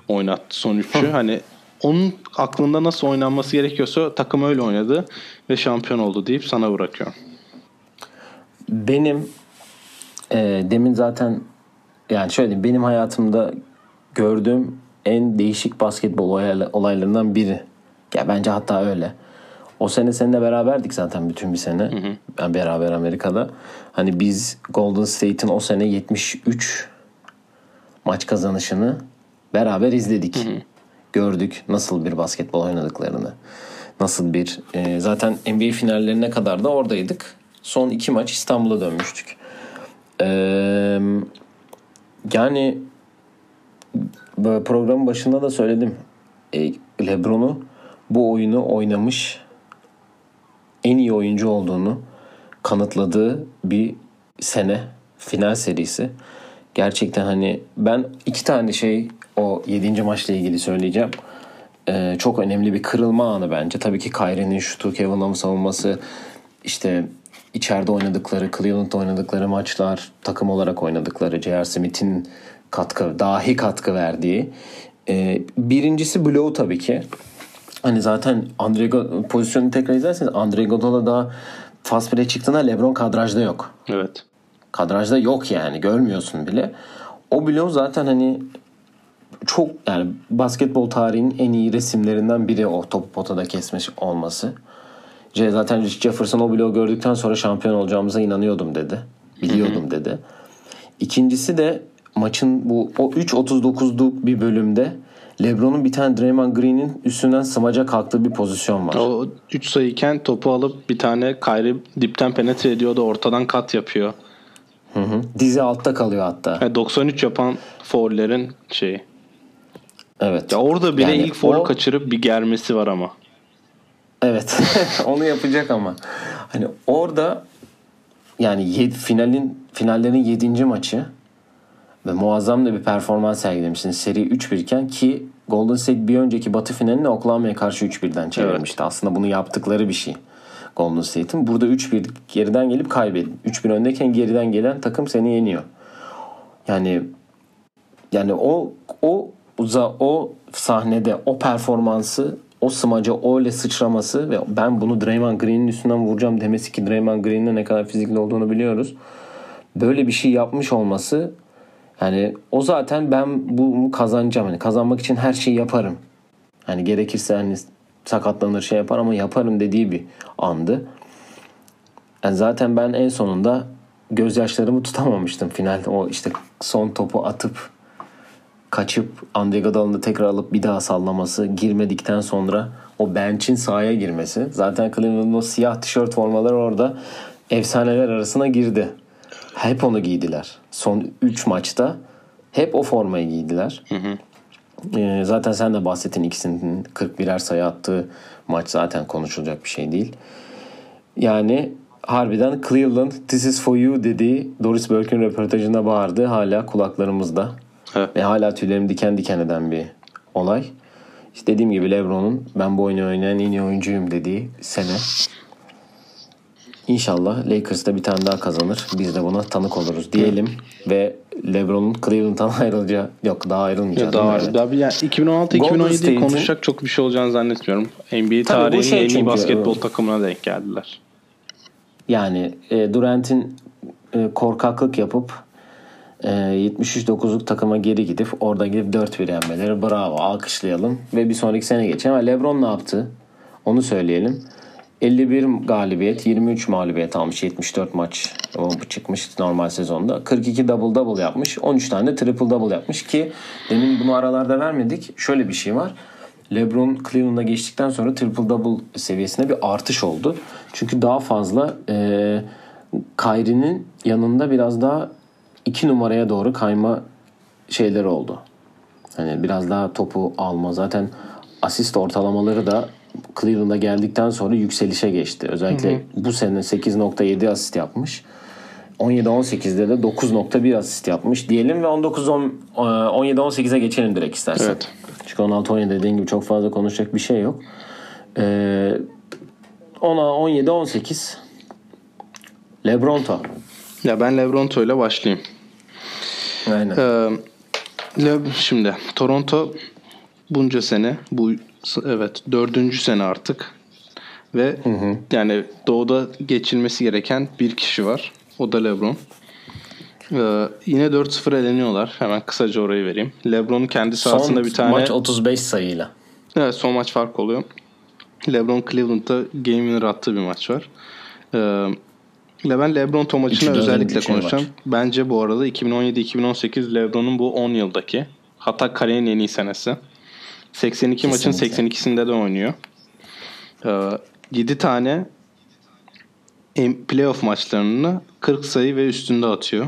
oynattı son 3'ü. hani onun aklında nasıl oynanması gerekiyorsa takım öyle oynadı ve şampiyon oldu deyip sana bırakıyorum. Benim e, demin zaten yani şöyle benim hayatımda gördüğüm en değişik basketbol olay- olaylarından biri. Ya bence hatta öyle. O sene seninle beraberdik zaten bütün bir sene. Ben beraber Amerika'da. Hani biz Golden State'in o sene 73 maç kazanışını beraber izledik. Gördük nasıl bir basketbol oynadıklarını. Nasıl bir e, zaten NBA finallerine kadar da oradaydık. Son iki maç İstanbul'a dönmüştük. Eee yani programın başında da söyledim. E, LeBron'u bu oyunu oynamış en iyi oyuncu olduğunu kanıtladığı bir sene final serisi. Gerçekten hani ben iki tane şey o 7. maçla ilgili söyleyeceğim. Ee, çok önemli bir kırılma anı bence. Tabii ki Kyrie'nin şutu, Kevin Love'ın savunması, işte içeride oynadıkları, Cleveland'da oynadıkları maçlar, takım olarak oynadıkları, J.R. Smith'in katkı, dahi katkı verdiği. Ee, birincisi blow tabii ki. Hani zaten Andre pozisyonu tekrar izlerseniz Andre Godala daha fast break çıktığında LeBron kadrajda yok. Evet. Kadrajda yok yani görmüyorsun bile. O bloğu zaten hani çok yani basketbol tarihinin en iyi resimlerinden biri o topu potada kesmiş olması. Zaten Jefferson o bloğu gördükten sonra şampiyon olacağımıza inanıyordum dedi. Biliyordum dedi. İkincisi de maçın bu o 3.39'luk bir bölümde LeBron'un bir tane Draymond Green'in üstünden sımaca kalktığı bir pozisyon var. O 3 sayıyken topu alıp bir tane Kyrie dipten penetre ediyor da ortadan kat yapıyor. Hı hı. Dizi altta kalıyor hatta. Yani 93 yapan foul'lerin şeyi. Evet. Ya orada bile Yani ilk foul o- kaçırıp bir germesi var ama. Evet. Onu yapacak ama. Hani orada yani yed- finalin finallerin 7. maçı ve muazzam da bir performans sergilemişsin. Seri 3-1 iken ki Golden State bir önceki Batı finalini Oklahoma'ya karşı 3-1'den çevirmişti. Aslında bunu yaptıkları bir şey. Golden State'in. Burada 3-1 geriden gelip kaybedin. 3-1 öndeyken geriden gelen takım seni yeniyor. Yani yani o o o sahnede o performansı o smaca öyle sıçraması ve ben bunu Draymond Green'in üstünden vuracağım demesi ki Draymond Green'in ne kadar fizikli olduğunu biliyoruz. Böyle bir şey yapmış olması yani o zaten ben bunu kazanacağım. Hani kazanmak için her şeyi yaparım. Hani gerekirse hani sakatlanır şey yapar ama yaparım dediği bir andı. Yani zaten ben en sonunda gözyaşlarımı tutamamıştım finalde. O işte son topu atıp kaçıp Andre Iguodala'nı da tekrar alıp bir daha sallaması, girmedikten sonra o bench'in sahaya girmesi. Zaten Cleveland'ın o siyah tişört formaları orada efsaneler arasına girdi. Hep onu giydiler. Son 3 maçta hep o formayı giydiler. Ee, zaten sen de bahsettin ikisinin 41'er sayı attığı maç zaten konuşulacak bir şey değil. Yani harbiden Cleveland this is for you dediği Doris Burke'ün röportajında bağırdı. Hala kulaklarımızda. Evet. Ve hala tüylerim diken diken eden bir olay. İşte dediğim gibi Lebron'un ben bu oyunu oynayan en iyi oyuncuyum dediği sene. İnşallah Lakers da bir tane daha kazanır. Biz de buna tanık oluruz diyelim. Ve Lebron'un Cleveland'dan ayrılacağı yok daha ayrılmayacağı. Mi? daha, daha bir yani 2016 Golden 2017 State'in- konuşacak çok bir şey olacağını zannetmiyorum. NBA bu tarihinin şey en iyi basketbol evet. takımına denk geldiler. Yani e, Durant'in e, korkaklık yapıp e, 73-9'luk takıma geri gidip orada gidip 4-1 yenmeleri bravo alkışlayalım ve bir sonraki sene geçelim. Ama Lebron ne yaptı? Onu söyleyelim. 51 galibiyet, 23 mağlubiyet almış. 74 maç o çıkmış normal sezonda. 42 double double yapmış. 13 tane de triple double yapmış ki demin bunu aralarda vermedik. Şöyle bir şey var. LeBron Cleveland'a geçtikten sonra triple double seviyesine bir artış oldu. Çünkü daha fazla e, Kyrie'nin yanında biraz daha iki numaraya doğru kayma şeyleri oldu. Hani biraz daha topu alma. Zaten asist ortalamaları da Cleveland'a geldikten sonra yükselişe geçti. Özellikle hı hı. bu sene 8.7 asist yapmış. 17-18'de de 9.1 asist yapmış diyelim ve 19 17-18'e geçelim direkt istersen. Evet. Çünkü 16-17 dediğin gibi çok fazla konuşacak bir şey yok. Ee, 17-18 Lebronto. Ya ben Lebronto ile başlayayım. Aynen. Ee, şimdi Toronto bunca sene bu evet dördüncü sene artık ve hı hı. yani doğuda geçilmesi gereken bir kişi var. O da LeBron. Ee, yine 4-0 eleniyorlar. Hemen kısaca orayı vereyim. LeBron'un kendi sahasında son bir tane... maç 35 sayıyla. Evet son maç fark oluyor. LeBron Cleveland'da game winner attığı bir maç var. Ee, ben LeBron maçını özellikle şey konuşacağım. Var. Bence bu arada 2017-2018 LeBron'un bu 10 yıldaki hatta kariyerin en iyi senesi. 82 Kesinlikle. maçın 82'sinde de oynuyor. Ee, 7 tane playoff maçlarını 40 sayı ve üstünde atıyor.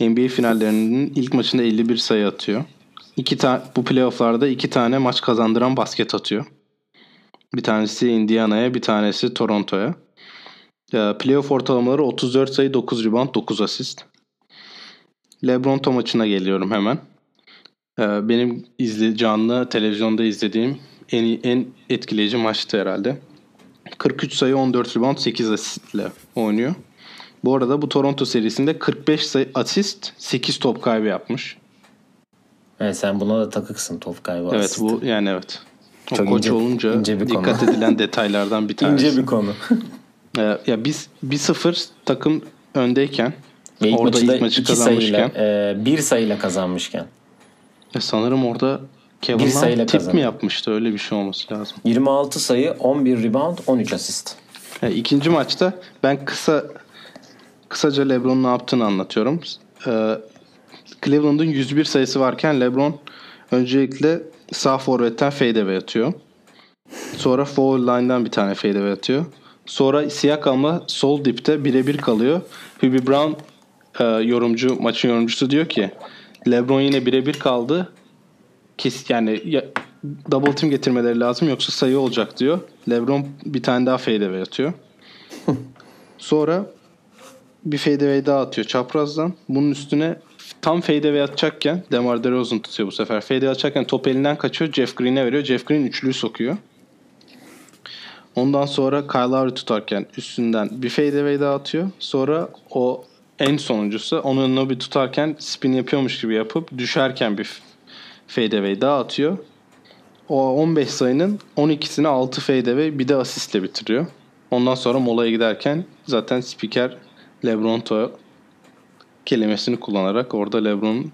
NBA finallerinin ilk maçında 51 sayı atıyor. İki ta- bu playofflarda iki tane maç kazandıran basket atıyor. Bir tanesi Indiana'ya, bir tanesi Toronto'ya. Ee, playoff ortalamaları 34 sayı, 9 rebound, 9 asist. LeBron maçına geliyorum hemen. Ee, benim izle, canlı televizyonda izlediğim en, en etkileyici maçtı herhalde. 43 sayı 14 rebound 8 asistle oynuyor. Bu arada bu Toronto serisinde 45 sayı asist 8 top kaybı yapmış. Evet sen buna da takıksın top kaybı Evet asist. bu yani evet. O Çok koç ince, olunca ince bir dikkat konu. edilen detaylardan bir tanesi. İnce bir konu. ee, ya biz 1-0 takım öndeyken Ve ilk orada ilk maçı kazanmışken. Sayıyla, e, bir sayıyla kazanmışken. E sanırım orada Kevin Love tip kazandı. mi yapmıştı? Öyle bir şey olması lazım. 26 sayı, 11 rebound, 13 asist. E, ikinci maçta ben kısa kısaca LeBron'un ne yaptığını anlatıyorum. E, Cleveland'ın 101 sayısı varken LeBron öncelikle sağ forvetten fadeaway atıyor. Sonra foul line'dan bir tane fadeaway atıyor. Sonra Siakam'la sol dipte birebir kalıyor. Hubie Brown e, yorumcu, maçın yorumcusu diyor ki LeBron yine birebir kaldı. Kes yani ya, double team getirmeleri lazım yoksa sayı olacak diyor. LeBron bir tane daha fadeaway atıyor. Sonra bir fadeaway daha atıyor çaprazdan. Bunun üstüne tam fadeaway atacakken DeMar DeRozan tutuyor bu sefer. Fadeaway atacakken top elinden kaçıyor. Jeff Green'e veriyor. Jeff Green üçlüyü sokuyor. Ondan sonra Kyle Lowry tutarken üstünden bir fadeaway daha atıyor. Sonra o en sonuncusu onu bir tutarken spin yapıyormuş gibi yapıp düşerken bir fadeaway daha atıyor. O 15 sayının 12'sini 6 fadeaway bir de asistle bitiriyor. Ondan sonra molaya giderken zaten spiker Lebron kelimesini kullanarak orada Lebron'un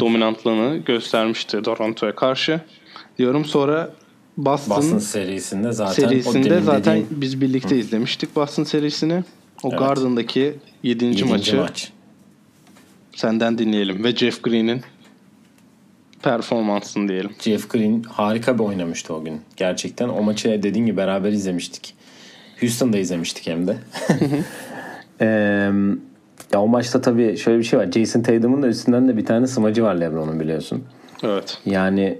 dominantlığını göstermişti Toronto'ya karşı. Diyorum sonra Boston, Boston serisinde zaten serisinde zaten dediğin... biz birlikte Hı. izlemiştik Boston serisini. O evet. Garden'daki 7. maçı maç. senden dinleyelim ve Jeff Green'in performansını diyelim. Jeff Green harika bir oynamıştı o gün. Gerçekten o maçı dediğin gibi beraber izlemiştik. Houston'da izlemiştik hem de. ee, ya o maçta tabii şöyle bir şey var. Jason Tatum'un da üstünden de bir tane smacı var LeBron'un biliyorsun. Evet. Yani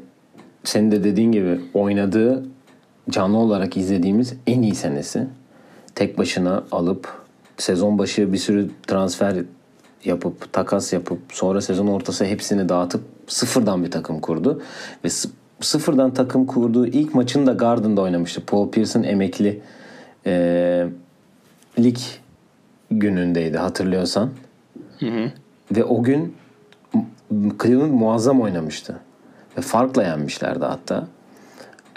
senin de dediğin gibi oynadığı canlı olarak izlediğimiz en iyi senesi. Tek başına alıp sezon başı bir sürü transfer yapıp takas yapıp sonra sezon ortası hepsini dağıtıp sıfırdan bir takım kurdu ve sıfırdan takım kurduğu ilk maçını da Garden'da oynamıştı. Paul Pierce'ın emekli e, lig günündeydi hatırlıyorsan. Hı hı. Ve o gün Cleveland muazzam oynamıştı. Ve farkla yenmişlerdi hatta.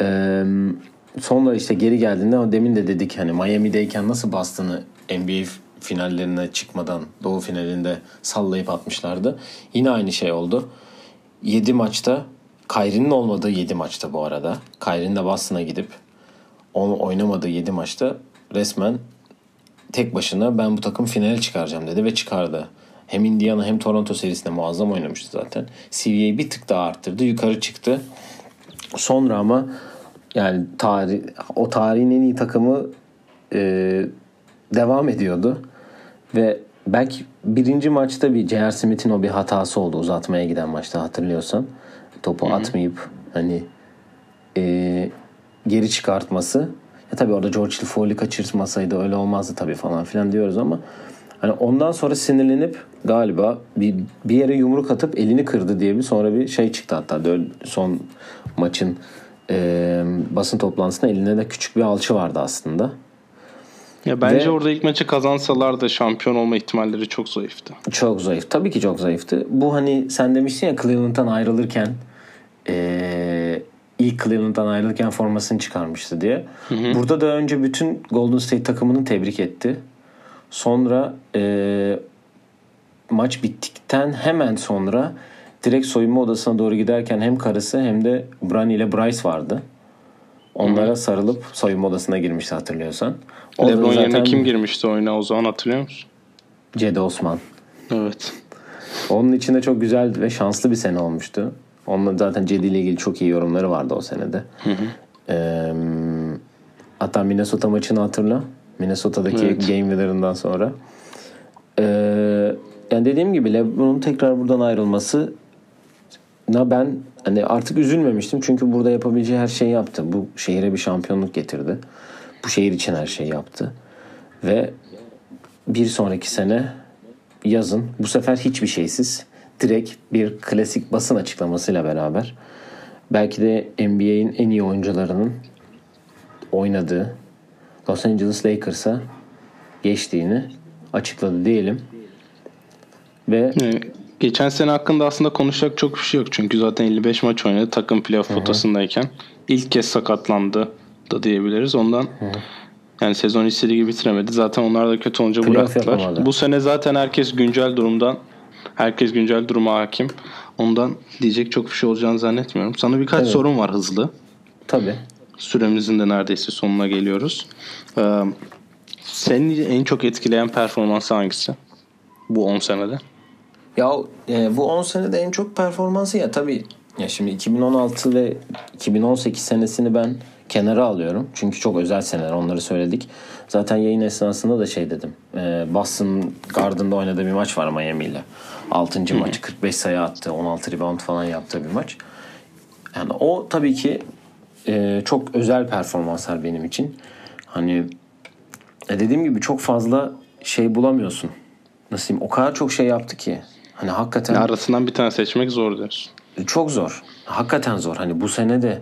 Ee, sonra işte geri geldiğinde demin de dedik hani Miami'deyken nasıl Boston'ı NBA finallerine çıkmadan Doğu finalinde sallayıp atmışlardı. Yine aynı şey oldu. 7 maçta Kyrie'nin olmadığı 7 maçta bu arada. Kyrie'nin de Boston'a gidip onu oynamadığı 7 maçta resmen tek başına ben bu takım finale çıkaracağım dedi ve çıkardı. Hem Indiana hem Toronto serisinde muazzam oynamıştı zaten. Seviyeyi bir tık daha arttırdı. Yukarı çıktı. Sonra ama yani tarih, o tarihin en iyi takımı e, devam ediyordu. Ve belki birinci maçta bir J.R. Smith'in o bir hatası oldu uzatmaya giden maçta hatırlıyorsan. Topu Hı-hı. atmayıp hani e, geri çıkartması. Ya tabii orada George Foley kaçırmasaydı öyle olmazdı tabii falan filan diyoruz ama hani ondan sonra sinirlenip galiba bir, bir yere yumruk atıp elini kırdı diye bir sonra bir şey çıktı hatta son maçın e, basın toplantısında elinde de küçük bir alçı vardı aslında. Ya bence Ve, orada ilk maçı kazansalar da şampiyon olma ihtimalleri çok zayıftı. Çok zayıf. Tabii ki çok zayıftı. Bu hani sen demiştin ya Cleveland'dan ayrılırken e, ilk Cleveland'dan ayrılırken formasını çıkarmıştı diye. Hı hı. Burada da önce bütün Golden State takımını tebrik etti. Sonra e, maç bittikten hemen sonra direkt soyunma odasına doğru giderken hem karısı hem de Bronny ile Bryce vardı. Onlara Hı. sarılıp soyunma odasına girmişti hatırlıyorsan. O Lebron zaten... yerine kim girmişti oyuna o zaman hatırlıyor musun? Cedi Osman. Evet. Onun içinde çok güzel ve şanslı bir sene olmuştu. Onunla zaten Cedi ile ilgili çok iyi yorumları vardı o senede. Hı hı. Ee, hatta Minnesota maçını hatırla. Minnesota'daki evet. game winner'ından sonra. Ee, yani dediğim gibi LeBron'un tekrar buradan ayrılması na ben hani artık üzülmemiştim çünkü burada yapabileceği her şeyi yaptı. Bu şehire bir şampiyonluk getirdi. Bu şehir için her şeyi yaptı. Ve bir sonraki sene yazın bu sefer hiçbir şeysiz direkt bir klasik basın açıklamasıyla beraber belki de NBA'in en iyi oyuncularının oynadığı Los Angeles Lakers'a geçtiğini açıkladı diyelim. Ve geçen sene hakkında aslında konuşacak çok bir şey yok. Çünkü zaten 55 maç oynadı takım playoff potasındayken. ilk kez sakatlandı da diyebiliriz. Ondan Hı-hı. yani sezon istediği gibi bitiremedi. Zaten onlar da kötü olunca playoff bıraktılar. Yapamadı. Bu sene zaten herkes güncel durumdan herkes güncel duruma hakim. Ondan diyecek çok bir şey olacağını zannetmiyorum. Sana birkaç evet. sorun var hızlı. Tabii. Süremizin de neredeyse sonuna geliyoruz. Ee, seni en çok etkileyen performansı hangisi? Bu 10 senede. Ya e, bu 10 senede en çok performansı ya tabii ya şimdi 2016 ve 2018 senesini ben kenara alıyorum. Çünkü çok özel seneler onları söyledik. Zaten yayın esnasında da şey dedim. E, Boston Garden'da oynadığı bir maç var Miami ile. 6. maç 45 sayı attı. 16 rebound falan yaptığı bir maç. Yani o tabii ki e, çok özel performanslar benim için. Hani e, dediğim gibi çok fazla şey bulamıyorsun. Nasıl diyeyim? O kadar çok şey yaptı ki. Hani hakikaten... Ya arasından bir tane seçmek zor diyorsun. Çok zor. Hakikaten zor. Hani bu sene de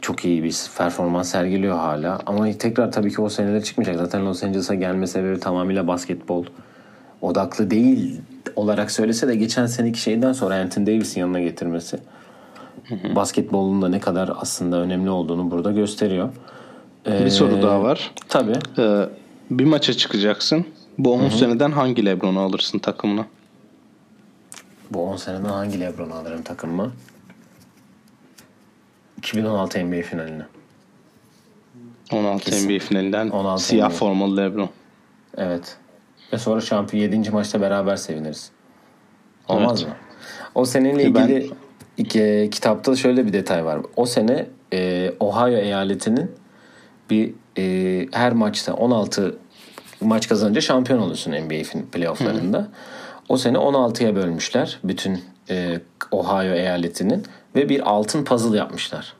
çok iyi bir performans sergiliyor hala. Ama tekrar tabii ki o seneler çıkmayacak. Zaten Los Angeles'a gelme sebebi tamamıyla basketbol odaklı değil olarak söylese de geçen seneki şeyden sonra Anthony Davis'in yanına getirmesi basketbolun da ne kadar aslında önemli olduğunu burada gösteriyor. Ee, bir soru daha var. Tabii. Ee, bir maça çıkacaksın. Bu 10 seneden hangi Lebron'u alırsın takımına? Bu 10 seneden hangi Lebron'u alırım takımıma? 2016 NBA finaline. 16 Kesin. NBA finalinden 16 siyah NBA. formalı Lebron. Evet. Ve sonra şampiyon 7. maçta beraber seviniriz. Olmaz evet. mı? O seneyle ilgili ben... iki, kitapta şöyle bir detay var. O sene e, Ohio eyaletinin bir e, her maçta 16 maç kazanınca şampiyon oluyorsun NBA playofflarında. Hı. O sene 16'ya bölmüşler bütün e, Ohio eyaletinin ve bir altın puzzle yapmışlar.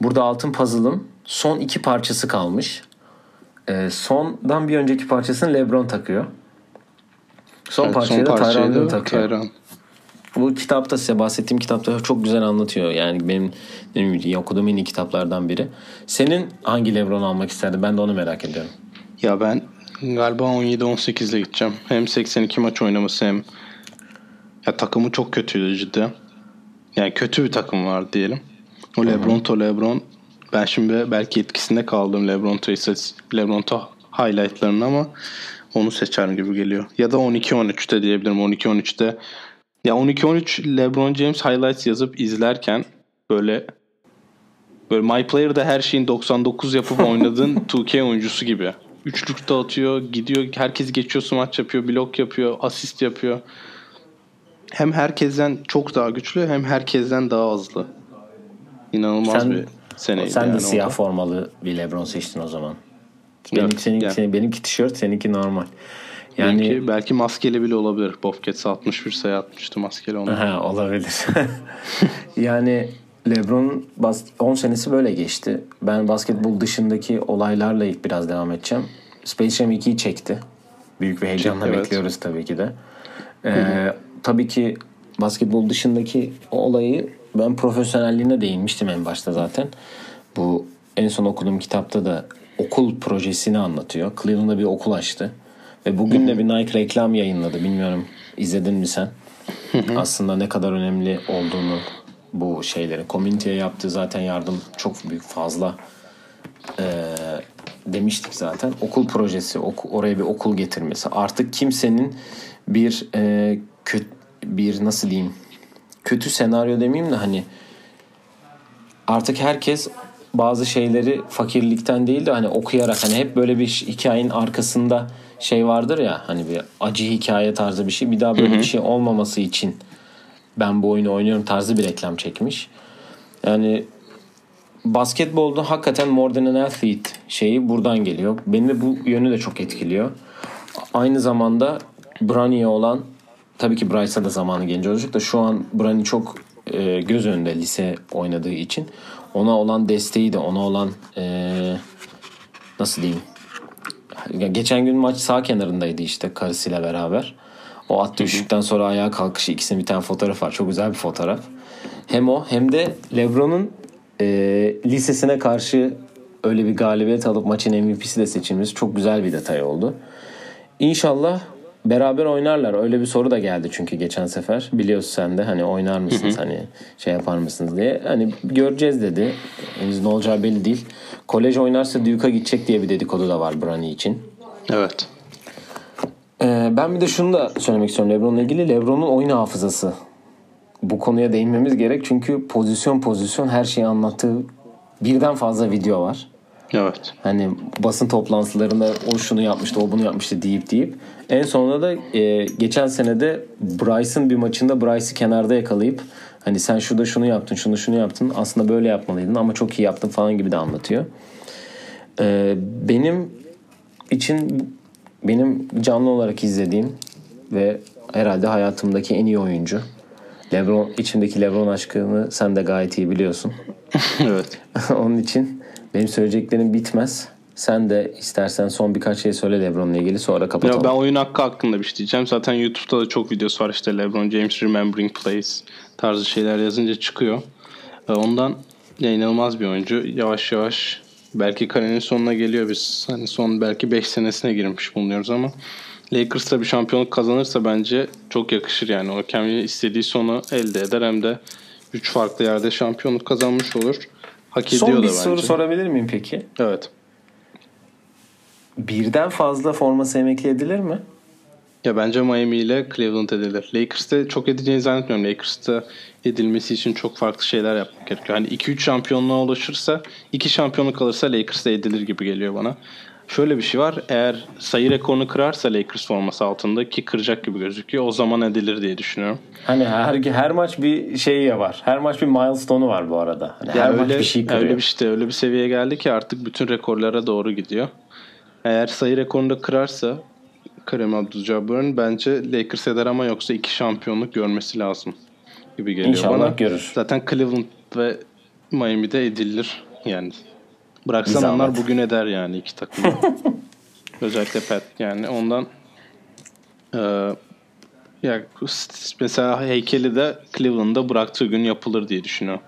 Burada altın puzzle'ın son iki parçası kalmış. E, sondan bir önceki parçasını LeBron takıyor. Son evet, parçayı da Tyron takıyor. Tyron. Bu kitapta size bahsettiğim kitapta çok güzel anlatıyor. Yani benim, benim okuduğum en iyi kitaplardan biri. Senin hangi Lebron almak isterdin? Ben de onu merak ediyorum. Ya ben galiba 17-18 ile gideceğim. Hem 82 maç oynaması hem ya takımı çok kötüydü cidden. Yani kötü bir takım var diyelim. O Lebron to Lebron ben şimdi belki etkisinde kaldım Lebron to Lebron to highlightlarını ama onu seçerim gibi geliyor. Ya da 12-13'te diyebilirim. 12-13'te ya 12-13 LeBron James highlights yazıp izlerken böyle Böyle My Player'da her şeyin 99 yapıp oynadığın 2K oyuncusu gibi. Üçlük dağıtıyor, gidiyor, herkes geçiyor, smaç yapıyor, blok yapıyor, asist yapıyor. Hem herkesten çok daha güçlü hem herkesten daha hızlı. İnanılmaz Sen- bir seneydi. Sen de yani siyah orada. formalı bir LeBron seçtin o zaman. Benim, Evet, senin, yani. senin- benimki tişört, seninki normal. Yani Belki, belki maskeli bile olabilir. Bobcats 61 sayı atmıştı maskeli ona. Ha, olabilir. yani LeBron bas- 10 senesi böyle geçti. Ben basketbol dışındaki olaylarla ilk biraz devam edeceğim. Space Jam 2'yi çekti. Büyük bir heyecanla Çekti, evet. bekliyoruz tabii ki de. Ee, tabii ki basketbol dışındaki o olayı ben profesyonelliğine değinmiştim en başta zaten. Bu en son okuduğum kitapta da okul projesini anlatıyor. Cleveland'da bir okul açtı. Ve bugün de bir Nike reklam yayınladı. Bilmiyorum izledin mi sen? Aslında ne kadar önemli olduğunu bu şeyleri. Komüniteye yaptığı zaten yardım çok büyük fazla Ee, demiştik zaten. Okul projesi, oku- oraya bir okul getirmesi. Artık kimsenin bir e, kötü bir nasıl diyeyim kötü senaryo demeyeyim de hani artık herkes bazı şeyleri fakirlikten değil de hani okuyarak hani hep böyle bir hikayenin arkasında şey vardır ya hani bir acı hikaye tarzı bir şey bir daha böyle bir şey olmaması için ben bu oyunu oynuyorum tarzı bir reklam çekmiş. Yani basketbolda hakikaten more than an athlete şeyi buradan geliyor. Beni de bu yönü de çok etkiliyor. Aynı zamanda Bronny'e olan tabii ki Bryce'a da zamanı gelince olacak da şu an Bronny çok e, göz önünde lise oynadığı için ona olan desteği de ona olan e, nasıl diyeyim ya geçen gün maç sağ kenarındaydı işte karısıyla beraber. O attığı üçlükten sonra ayağa kalkışı ikisinin bir tane fotoğraf var. Çok güzel bir fotoğraf. Hem o hem de LeBron'un e, lisesine karşı öyle bir galibiyet alıp maçın MVP'si de seçilmesi çok güzel bir detay oldu. İnşallah beraber oynarlar. Öyle bir soru da geldi çünkü geçen sefer. Biliyorsun sen de hani oynar mısınız hani şey yapar mısınız diye. Hani göreceğiz dedi. Henüz ne olacağı belli değil. Kolej oynarsa Duke'a gidecek diye bir dedikodu da var Bronny için. Evet. Ee, ben bir de şunu da söylemek istiyorum LeBron'la ilgili. LeBron'un oyun hafızası. Bu konuya değinmemiz gerek çünkü pozisyon pozisyon her şeyi anlattığı birden fazla video var. Evet. Hani basın toplantılarında o şunu yapmıştı, o bunu yapmıştı deyip deyip. En sonunda da e, geçen senede Bryce'ın bir maçında Bryce'ı kenarda yakalayıp hani sen şurada şunu yaptın, şunu şunu yaptın. Aslında böyle yapmalıydın ama çok iyi yaptın falan gibi de anlatıyor. E, benim için benim canlı olarak izlediğim ve herhalde hayatımdaki en iyi oyuncu. LeBron içindeki LeBron aşkını sen de gayet iyi biliyorsun. evet. Onun için benim söyleyeceklerim bitmez. Sen de istersen son birkaç şey söyle LeBron'la ilgili sonra kapatalım. Ya ben oyun hakkı hakkında bir şey diyeceğim. Zaten YouTube'da da çok videosu var işte LeBron James Remembering Plays tarzı şeyler yazınca çıkıyor. Ondan ya inanılmaz bir oyuncu. Yavaş yavaş belki kariyerin sonuna geliyor biz. Hani son belki 5 senesine girmiş bulunuyoruz ama Lakers'ta bir şampiyonluk kazanırsa bence çok yakışır yani. O kendi istediği sonu elde eder hem de 3 farklı yerde şampiyonluk kazanmış olur. Hak ediyor son bir bence. soru sorabilir miyim peki? Evet. Birden fazla forması emekli edilir mi? Ya bence Miami ile Cleveland edilir. Lakers'te çok edeceğini zannetmiyorum. Lakers'ta edilmesi için çok farklı şeyler yapmak gerekiyor. Hani 2-3 şampiyonluğa ulaşırsa 2 şampiyonluk alırsa Lakers'ta edilir gibi geliyor bana. Şöyle bir şey var. Eğer sayı rekorunu kırarsa Lakers forması altında ki kıracak gibi gözüküyor. O zaman edilir diye düşünüyorum. Hani her her maç bir şeyi var. Her maç bir milestone'u var bu arada. Hani her öyle, maç bir şey kırıyor. öyle bir işte öyle bir seviyeye geldi ki artık bütün rekorlara doğru gidiyor. Eğer sayı rekorunu da kırarsa Kareem Abdul-Jabbar'ın bence Lakers eder ama yoksa iki şampiyonluk görmesi lazım gibi geliyor İnşallah bana. görür. Zaten Cleveland ve Miami'de edilir yani. Bıraksan onlar bugün eder yani iki takım. Özellikle Pat yani ondan eee ya mesela heykeli de Cleveland'da bıraktığı gün yapılır diye düşünüyorum.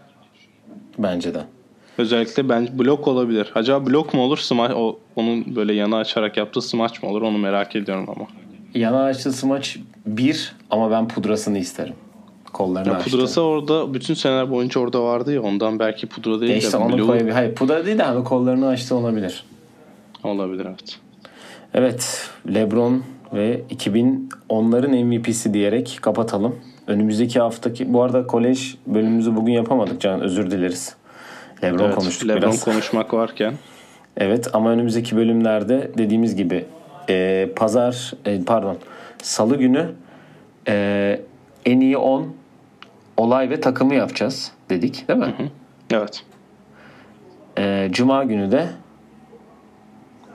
Bence de. Özellikle ben blok olabilir. Acaba blok mu olur? Smaç, o, onun böyle yana açarak yaptığı smaç mı olur? Onu merak ediyorum ama. Yana açtığı smaç bir ama ben pudrasını isterim. Kollarını Ya açtı. pudrası orada bütün seneler boyunca orada vardı ya ondan belki pudra değil de işte onu bloğu koyabilir. Hayır pudra değil de hani kollarını açtı olabilir. olabilir evet. Evet LeBron ve 2010'ların MVP'si diyerek kapatalım. Önümüzdeki haftaki bu arada kolej bölümümüzü bugün yapamadık Can özür dileriz. Lebron Evet, konuştuk Lebron biraz. konuşmak varken. Evet ama önümüzdeki bölümlerde dediğimiz gibi e, pazar e, pardon salı günü e, en iyi 10 olay ve takımı yapacağız dedik değil mi? Evet. E, Cuma günü de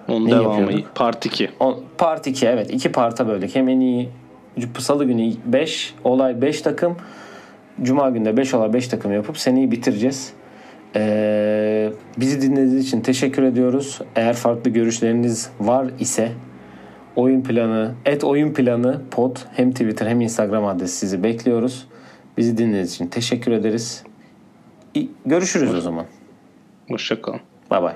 Onun Ne devamı yapıyorduk? part 2. on, part 2 evet iki parta böldük. Hem en iyi salı günü 5 olay 5 takım Cuma günde 5 olay 5 takım yapıp seneyi bitireceğiz. Ee, bizi dinlediğiniz için teşekkür ediyoruz. Eğer farklı görüşleriniz var ise oyun planı, et oyun planı pod hem Twitter hem Instagram adresi sizi bekliyoruz. Bizi dinlediğiniz için teşekkür ederiz. İ- Görüşürüz o zaman. Hoşçakalın. Bay bay.